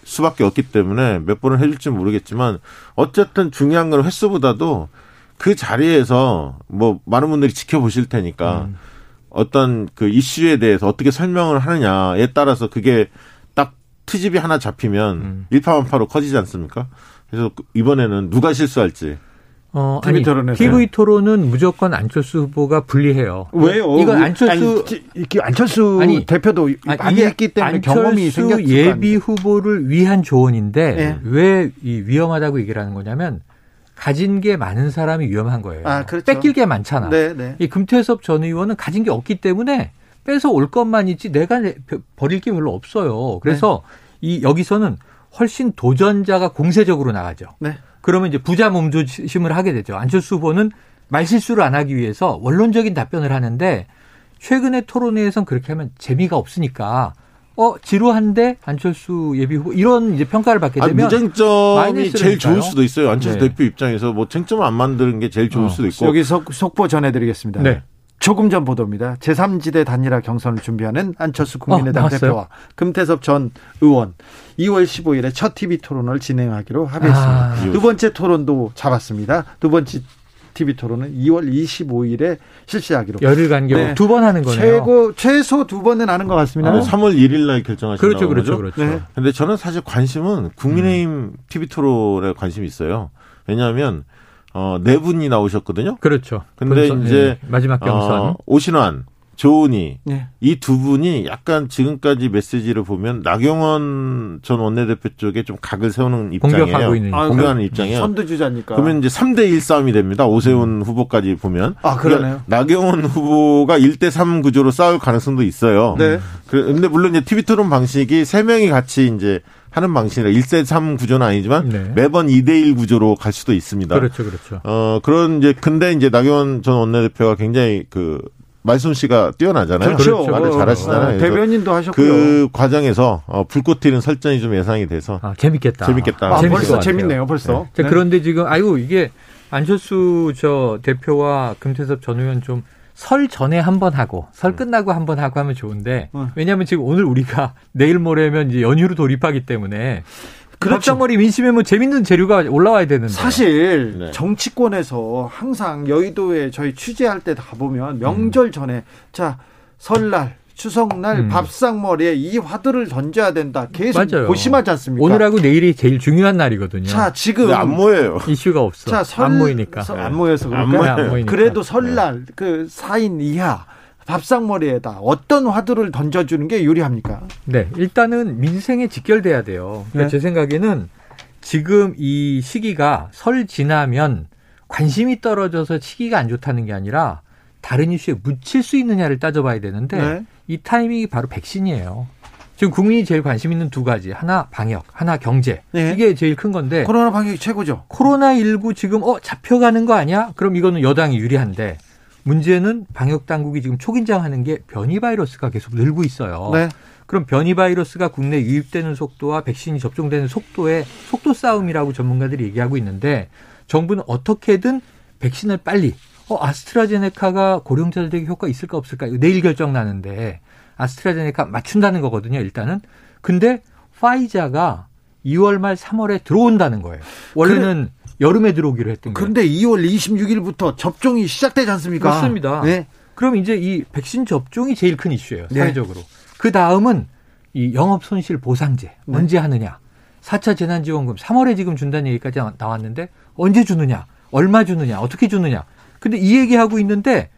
수밖에 없기 때문에 몇 번을 해줄지 모르겠지만 어쨌든 중요한 건 횟수보다도 그 자리에서 뭐 많은 분들이 지켜보실 테니까 음. 어떤 그 이슈에 대해서 어떻게 설명을 하느냐에 따라서 그게 딱 트집이 하나 잡히면 음. 일파만파로 커지지 않습니까? 그래서 이번에는 누가 실수할지 어, TV 토론에 TV 토론은 무조건 안철수 후보가 불리해요. 왜요? 이건 안철수 아니, 안철수 아니, 대표도 많이 했기 때문에 경험이 생겼을 예비 후보를 위한 조언인데 네. 왜이 위험하다고 얘기를 하는 거냐면 가진 게 많은 사람이 위험한 거예요. 아, 그렇죠. 뺏길 게 많잖아. 네, 네. 이 금태섭 전 의원은 가진 게 없기 때문에 뺏어 올 것만 있지 내가 버릴 게 별로 없어요. 그래서 네. 이 여기서는 훨씬 도전자가 공세적으로 나가죠. 네. 그러면 이제 부자 몸조심을 하게 되죠. 안철수 후보는 말실수를 안 하기 위해서 원론적인 답변을 하는데 최근의 토론회에선 그렇게 하면 재미가 없으니까 어 지루한데 안철수 예비 후보 이런 이제 평가를 받게 되면 아, 무쟁점이 제일 좋을 수도 있어요. 안철수 네. 대표 입장에서 뭐 쟁점 안 만드는 게 제일 좋을 어. 수도 있고 여기 속, 속보 전해드리겠습니다. 네. 조금 전 보도입니다. 제3지대 단일화 경선을 준비하는 안철수 국민의당 어, 대표와 금태섭 전 의원 2월 15일에 첫 TV 토론을 진행하기로 합의했습니다. 아, 두 번째 토론도 잡았습니다. 두 번째 TV 토론은 2월 25일에 실시하기로. 열흘 간격 네. 두번 하는 거네요. 최고 최소 두 번은 하는 것 같습니다. 아, 3월 1일 날 결정하신 그렇죠, 그렇죠, 그렇죠. 네. 근데 저는 사실 관심은 국민의힘 음. TV 토론에 관심이 있어요. 왜냐하면 어, 네 분이 나오셨거든요. 그렇죠. 근데 분선, 이제 네. 마지막 경선 어, 오신환, 조은희 네. 이두 분이 약간 지금까지 메시지를 보면 나경원 전 원내대표 쪽에 좀 각을 세우는 입장이에요. 공격하고 있는 아, 공격하는 입장이에요. 선두주자니까. 그러면 이제 3대 1 싸움이 됩니다. 오세훈 음. 후보까지 보면. 아, 그러네요. 그러니까 나경원 후보가 1대 3 구조로 싸울 가능성도 있어요. 네. 그런데 물론 이제 TV 토론 방식이 3명이 같이 이제 하는 방식이라 1대 3 구조는 아니지만 네. 매번 2대 1 구조로 갈 수도 있습니다. 그렇죠, 그렇죠. 어, 그런 이제 근데 이제 나경원 전 원내대표가 굉장히 그 말솜씨가 뛰어나잖아요. 그렇죠. 말을 잘하시잖아요. 어, 대변인도 하셨고요. 그 과정에서 어, 불꽃 튀는 설전이 좀 예상이 돼서 아, 재밌겠다. 재밌겠다. 아, 벌써 재밌네요. 벌써. 네. 네. 그런데 지금 아이고 이게 안철수 저 대표와 금태섭 전 의원 좀설 전에 한 번 하고 설 음. 끝나고 한 번 하고 하면 좋은데 음. 왜냐하면 지금 오늘 우리가 내일 모레면 이제 연휴로 돌입하기 때문에 그렇죠. 밥상머리 민심에 뭐 재밌는 재료가 올라와야 되는데. 사실 네. 정치권에서 항상 여의도에 저희 취재할 때 가보면 명절 전에 자 설날 추석날 음. 밥상머리에 이 화두를 던져야 된다. 계속 맞아요. 고심하지 않습니까? 오늘하고 내일이 제일 중요한 날이거든요. 자, 지금 안 모여요. 이슈가 없어. 자, 설, 안 모이니까. 서, 안 모여서 그럴까? 안 모이니까. 그래도 설날 네. 그 4인 이하 밥상머리에다 어떤 화두를 던져주는 게 유리합니까? 네, 일단은 민생에 직결돼야 돼요. 그러니까 네. 제 생각에는 지금 이 시기가 설 지나면 관심이 떨어져서 시기가 안 좋다는 게 아니라 다른 이슈에 묻힐 수 있느냐를 따져봐야 되는데 네. 이 타이밍이 바로 백신이에요. 지금 국민이 제일 관심 있는 두 가지. 하나 방역, 하나 경제. 네. 이게 제일 큰 건데. 코로나 방역이 최고죠. 코로나 19 지금 어 잡혀가는 거 아니야? 그럼 이거는 여당이 유리한데 문제는 방역 당국이 지금 초긴장하는 게 변이 바이러스가 계속 늘고 있어요. 네. 그럼 변이 바이러스가 국내 유입되는 속도와 백신이 접종되는 속도의 속도 싸움이라고 전문가들이 얘기하고 있는데 정부는 어떻게든 백신을 빨리 어 아스트라제네카가 고령자들에게 효과 있을까 없을까 내일 결정 나는데 아스트라제네카 맞춘다는 거거든요 일단은 근데 파이자가 2월 말 3월에 들어온다는 거예요 원래는 그래. 여름에 들어오기로 했던 거예요. 그런데 2월 26일부터 접종이 시작되지 않습니까? 맞습니다. 네. 그럼 이제 이 백신 접종이 제일 큰 이슈예요. 네. 사회적으로. 네. 그 다음은 이 영업 손실 보상제 네. 언제 하느냐. 4차 재난지원금 3월에 지금 준다는 얘기까지 나왔는데 언제 주느냐. 얼마 주느냐. 어떻게 주느냐. 근데 이 얘기하고 있는데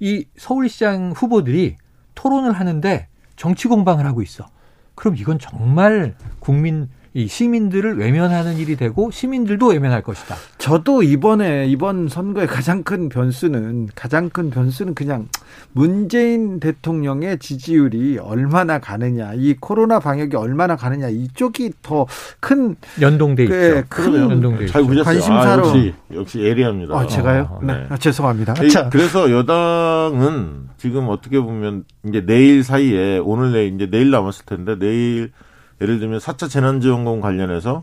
이 서울시장 후보들이 토론을 하는데 정치 공방을 하고 있어. 그럼 이건 정말 국민 이 시민들을 외면하는 일이 되고 시민들도 외면할 것이다. 저도 이번에 이번 선거의 가장 큰 변수는 가장 큰 변수는 그냥 문재인 대통령의 지지율이 얼마나 가느냐, 이 코로나 방역이 얼마나 가느냐 이쪽이 더 큰 연동돼 그, 있죠. 큰 연동돼 잘 보셨어요. 관심사로 아, 역시 역시 예리합니다. 아, 제가요? 어, 네. 네. 아, 죄송합니다. 자. 그래서 여당은 지금 어떻게 보면 이제 내일 사이에 오늘 내일 이제 내일 남았을 텐데 내일 예를 들면 4차 재난지원금 관련해서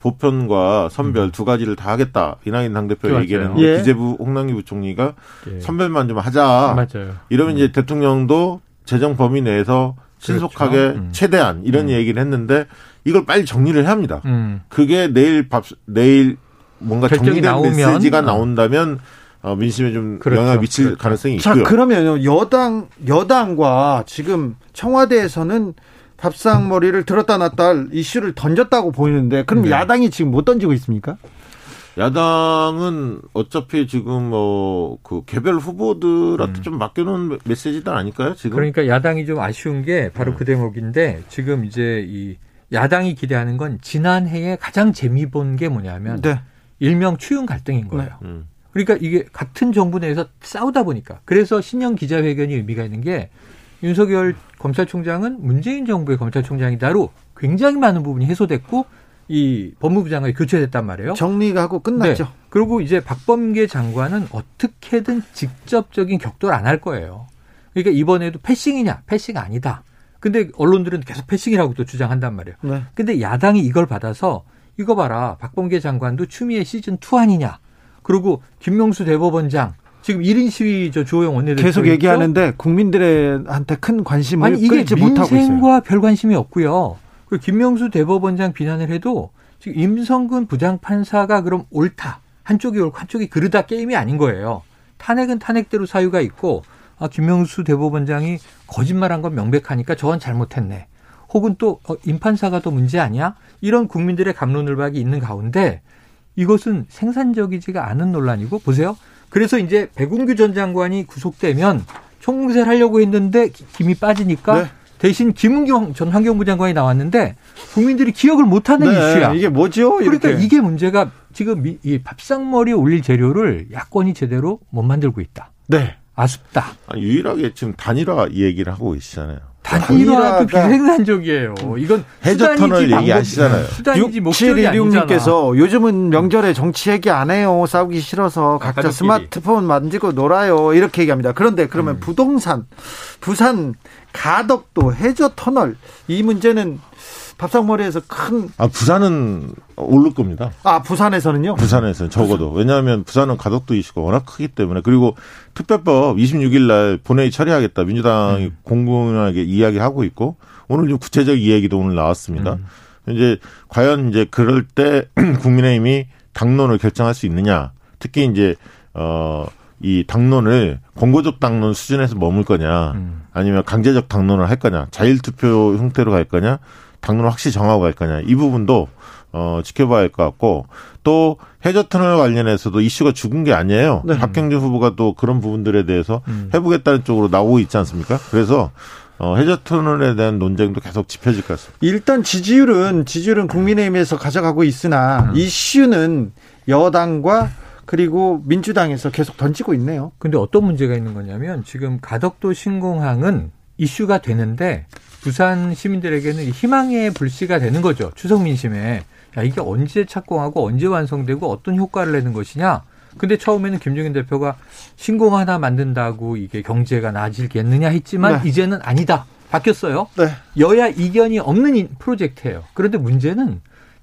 보편과 선별 음. 두 가지를 다 하겠다. 이낙연 당대표 얘기는 예. 기재부 홍남기 부총리가 예. 선별만 좀 하자. 맞아요. 이러면 음. 이제 대통령도 재정 범위 내에서 신속하게 그렇죠. 음. 최대한 이런 음. 얘기를 했는데 이걸 빨리 정리를 해야 합니다. 음. 그게 내일 밥 내일 뭔가 정리된 나오면, 메시지가 어. 나온다면 어, 민심에 좀 그렇죠. 영향을 미칠 그렇죠. 가능성이 자, 있고요. 그러면 여당 여당과 지금 청와대에서는 밥상머리를 들었다 놨다 이슈를 던졌다고 보이는데 그럼 네. 야당이 지금 못 던지고 있습니까? 야당은 어차피 지금 뭐 그 개별 후보들한테 음. 좀 맡겨놓은 메시지들 아닐까요? 지금 그러니까 야당이 좀 아쉬운 게 바로 네. 그 대목인데 지금 이제 이 야당이 기대하는 건 지난해에 가장 재미 본 게 뭐냐면 네. 일명 추윤 갈등인 거예요. 네. 음. 그러니까 이게 같은 정부 내에서 싸우다 보니까 그래서 신년 기자회견이 의미가 있는 게 윤석열 검찰총장은 문재인 정부의 검찰총장이다로 굉장히 많은 부분이 해소됐고 이 법무부 장관이 교체됐단 말이에요. 정리가 하고 끝났죠. 네. 그리고 이제 박범계 장관은 어떻게든 직접적인 격돌 안 할 거예요. 그러니까 이번에도 패싱이냐? 패싱 아니다. 근데 언론들은 계속 패싱이라고 또 주장한단 말이에요. 네. 근데 야당이 이걸 받아서 이거 봐라. 박범계 장관도 추미애 시즌 2 아니냐. 그리고 김명수 대법원장 지금 1인 시위 저 주호영 원내대표 계속 얘기하는데 국민들한테 큰 관심을 아니, 이게 끌지 못하고 있어요. 민생과 별 관심이 없고요. 그 김명수 대법원장 비난을 해도 지금 임성근 부장판사가 그럼 옳다. 한쪽이 옳고 한쪽이 그르다 게임이 아닌 거예요. 탄핵은 탄핵대로 사유가 있고 아, 김명수 대법원장이 거짓말한 건 명백하니까 저건 잘못했네. 혹은 또 어, 임판사가 더 문제 아니야? 이런 국민들의 감론을박이 있는 가운데 이것은 생산적이지가 않은 논란이고 보세요. 그래서 이제 백운규 전 장관이 구속되면 총무세를 하려고 했는데 김이 빠지니까 네. 대신 김은경 전 환경부 장관이 나왔는데 국민들이 기억을 못하는 네, 이슈야. 이게 뭐죠? 그러니까 이게 문제가 지금 이 밥상머리에 올릴 재료를 야권이 제대로 못 만들고 있다. 네. 아쉽다. 아니, 유일하게 지금 단일화 얘기를 하고 계시잖아요. 단일화도 비생산적이에요. 이건 해저 터널 얘기하시잖아요. 수단이지 목적이 아니잖아. 요즘은 명절에 정치 얘기 안 해요. 싸우기 싫어서 아, 각자 가족끼리. 스마트폰 만지고 놀아요. 이렇게 얘기합니다. 그런데 그러면 음. 부동산, 부산 가덕도 해저 터널 이 문제는 밥상머리에서 큰. 아, 부산은 오를 겁니다. 아, 부산에서는요? 부산에서는 적어도. 왜냐하면 부산은 가덕도 이슈가 워낙 크기 때문에. 그리고 특별법 26일 날 본회의 처리하겠다. 민주당이 음. 공공하게 이야기하고 있고 오늘 좀 구체적 이야기도 오늘 나왔습니다. 음. 이제 과연 이제 그럴 때 국민의힘이 당론을 결정할 수 있느냐. 특히 이제 어, 이 당론을 권고적 당론 수준에서 머물 거냐, 음. 아니면 강제적 당론을 할 거냐, 자율 투표 형태로 갈 거냐, 당론을 확실히 정하고 갈 거냐 이 부분도 어, 지켜봐야 할 것 같고 또 해저터널 관련해서도 이슈가 죽은 게 아니에요. 네. 박경준 후보가 또 그런 부분들에 대해서 음. 해보겠다는 쪽으로 나오고 있지 않습니까? 그래서 어, 해저터널에 대한 논쟁도 계속 짚혀질 것 같습니다. 일단 지지율은 지지율은 국민의힘에서 가져가고 있으나 음. 이슈는 여당과 그리고 민주당에서 계속 던지고 있네요. 근데 어떤 문제가 있는 거냐면 지금 가덕도 신공항은 이슈가 되는데 부산 시민들에게는 희망의 불씨가 되는 거죠. 추석 민심에. 야, 이게 언제 착공하고 언제 완성되고 어떤 효과를 내는 것이냐. 근데 처음에는 김종인 대표가 신공 하나 만든다고 이게 경제가 나아질겠느냐 했지만 네. 이제는 아니다. 바뀌었어요. 네. 여야 이견이 없는 프로젝트예요. 그런데 문제는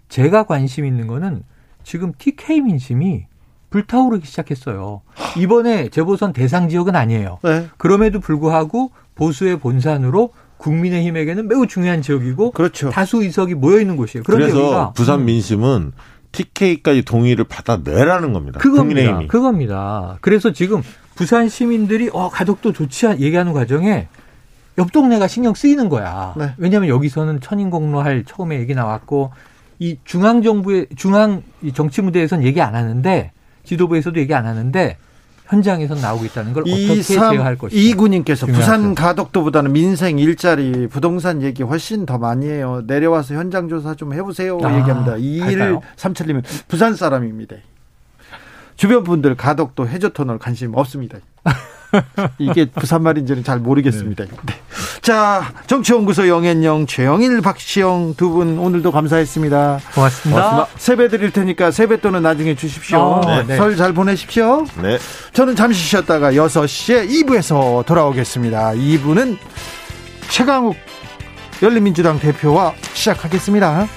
제가 관심 있는 거는 지금 TK 민심이 불타오르기 시작했어요. 이번에 재보선 대상 지역은 아니에요. 네. 그럼에도 불구하고 보수의 본산으로 국민의힘에게는 매우 중요한 지역이고 그렇죠. 다수 의석이 모여 있는 곳이에요. 그래서 부산 음. 민심은 TK까지 동의를 받아내라는 겁니다. 그겁니다. 국민의힘이. 그겁니다. 그래서 지금 부산 시민들이 어 가덕도 좋지 얘기하는 과정에 옆 동네가 신경 쓰이는 거야. 네. 왜냐하면 여기서는 천인공로 할 처음에 얘기 나왔고 이 중앙 정부의 중앙 정치 무대에서는 얘기 안 하는데 지도부에서도 얘기 안 하는데 현장에서 나오고 있다는 걸 어떻게 제어할 것이냐. 이군님께서 부산 가덕도보다는 민생 일자리 부동산 얘기 훨씬 더 많이 해요. 내려와서 현장 조사 좀 해보세요. 아, 얘기합니다. 이일 삼칠님은 부산 사람입니다. 주변 분들 가덕도 해저터널 관심 없습니다. 이게 부산 말인지는 잘 모르겠습니다. 네. 네. 자, 정치연구소 영앤영, 최영일, 박시영 두 분 오늘도 감사했습니다. 고맙습니다. 고맙습니다. 세배 드릴 테니까 세뱃돈은 나중에 주십시오. 아, 네. 설잘 보내십시오. 네. 저는 잠시 쉬었다가 6시에 2부에서 돌아오겠습니다. 2부는 최강욱 열린민주당 대표와 시작하겠습니다.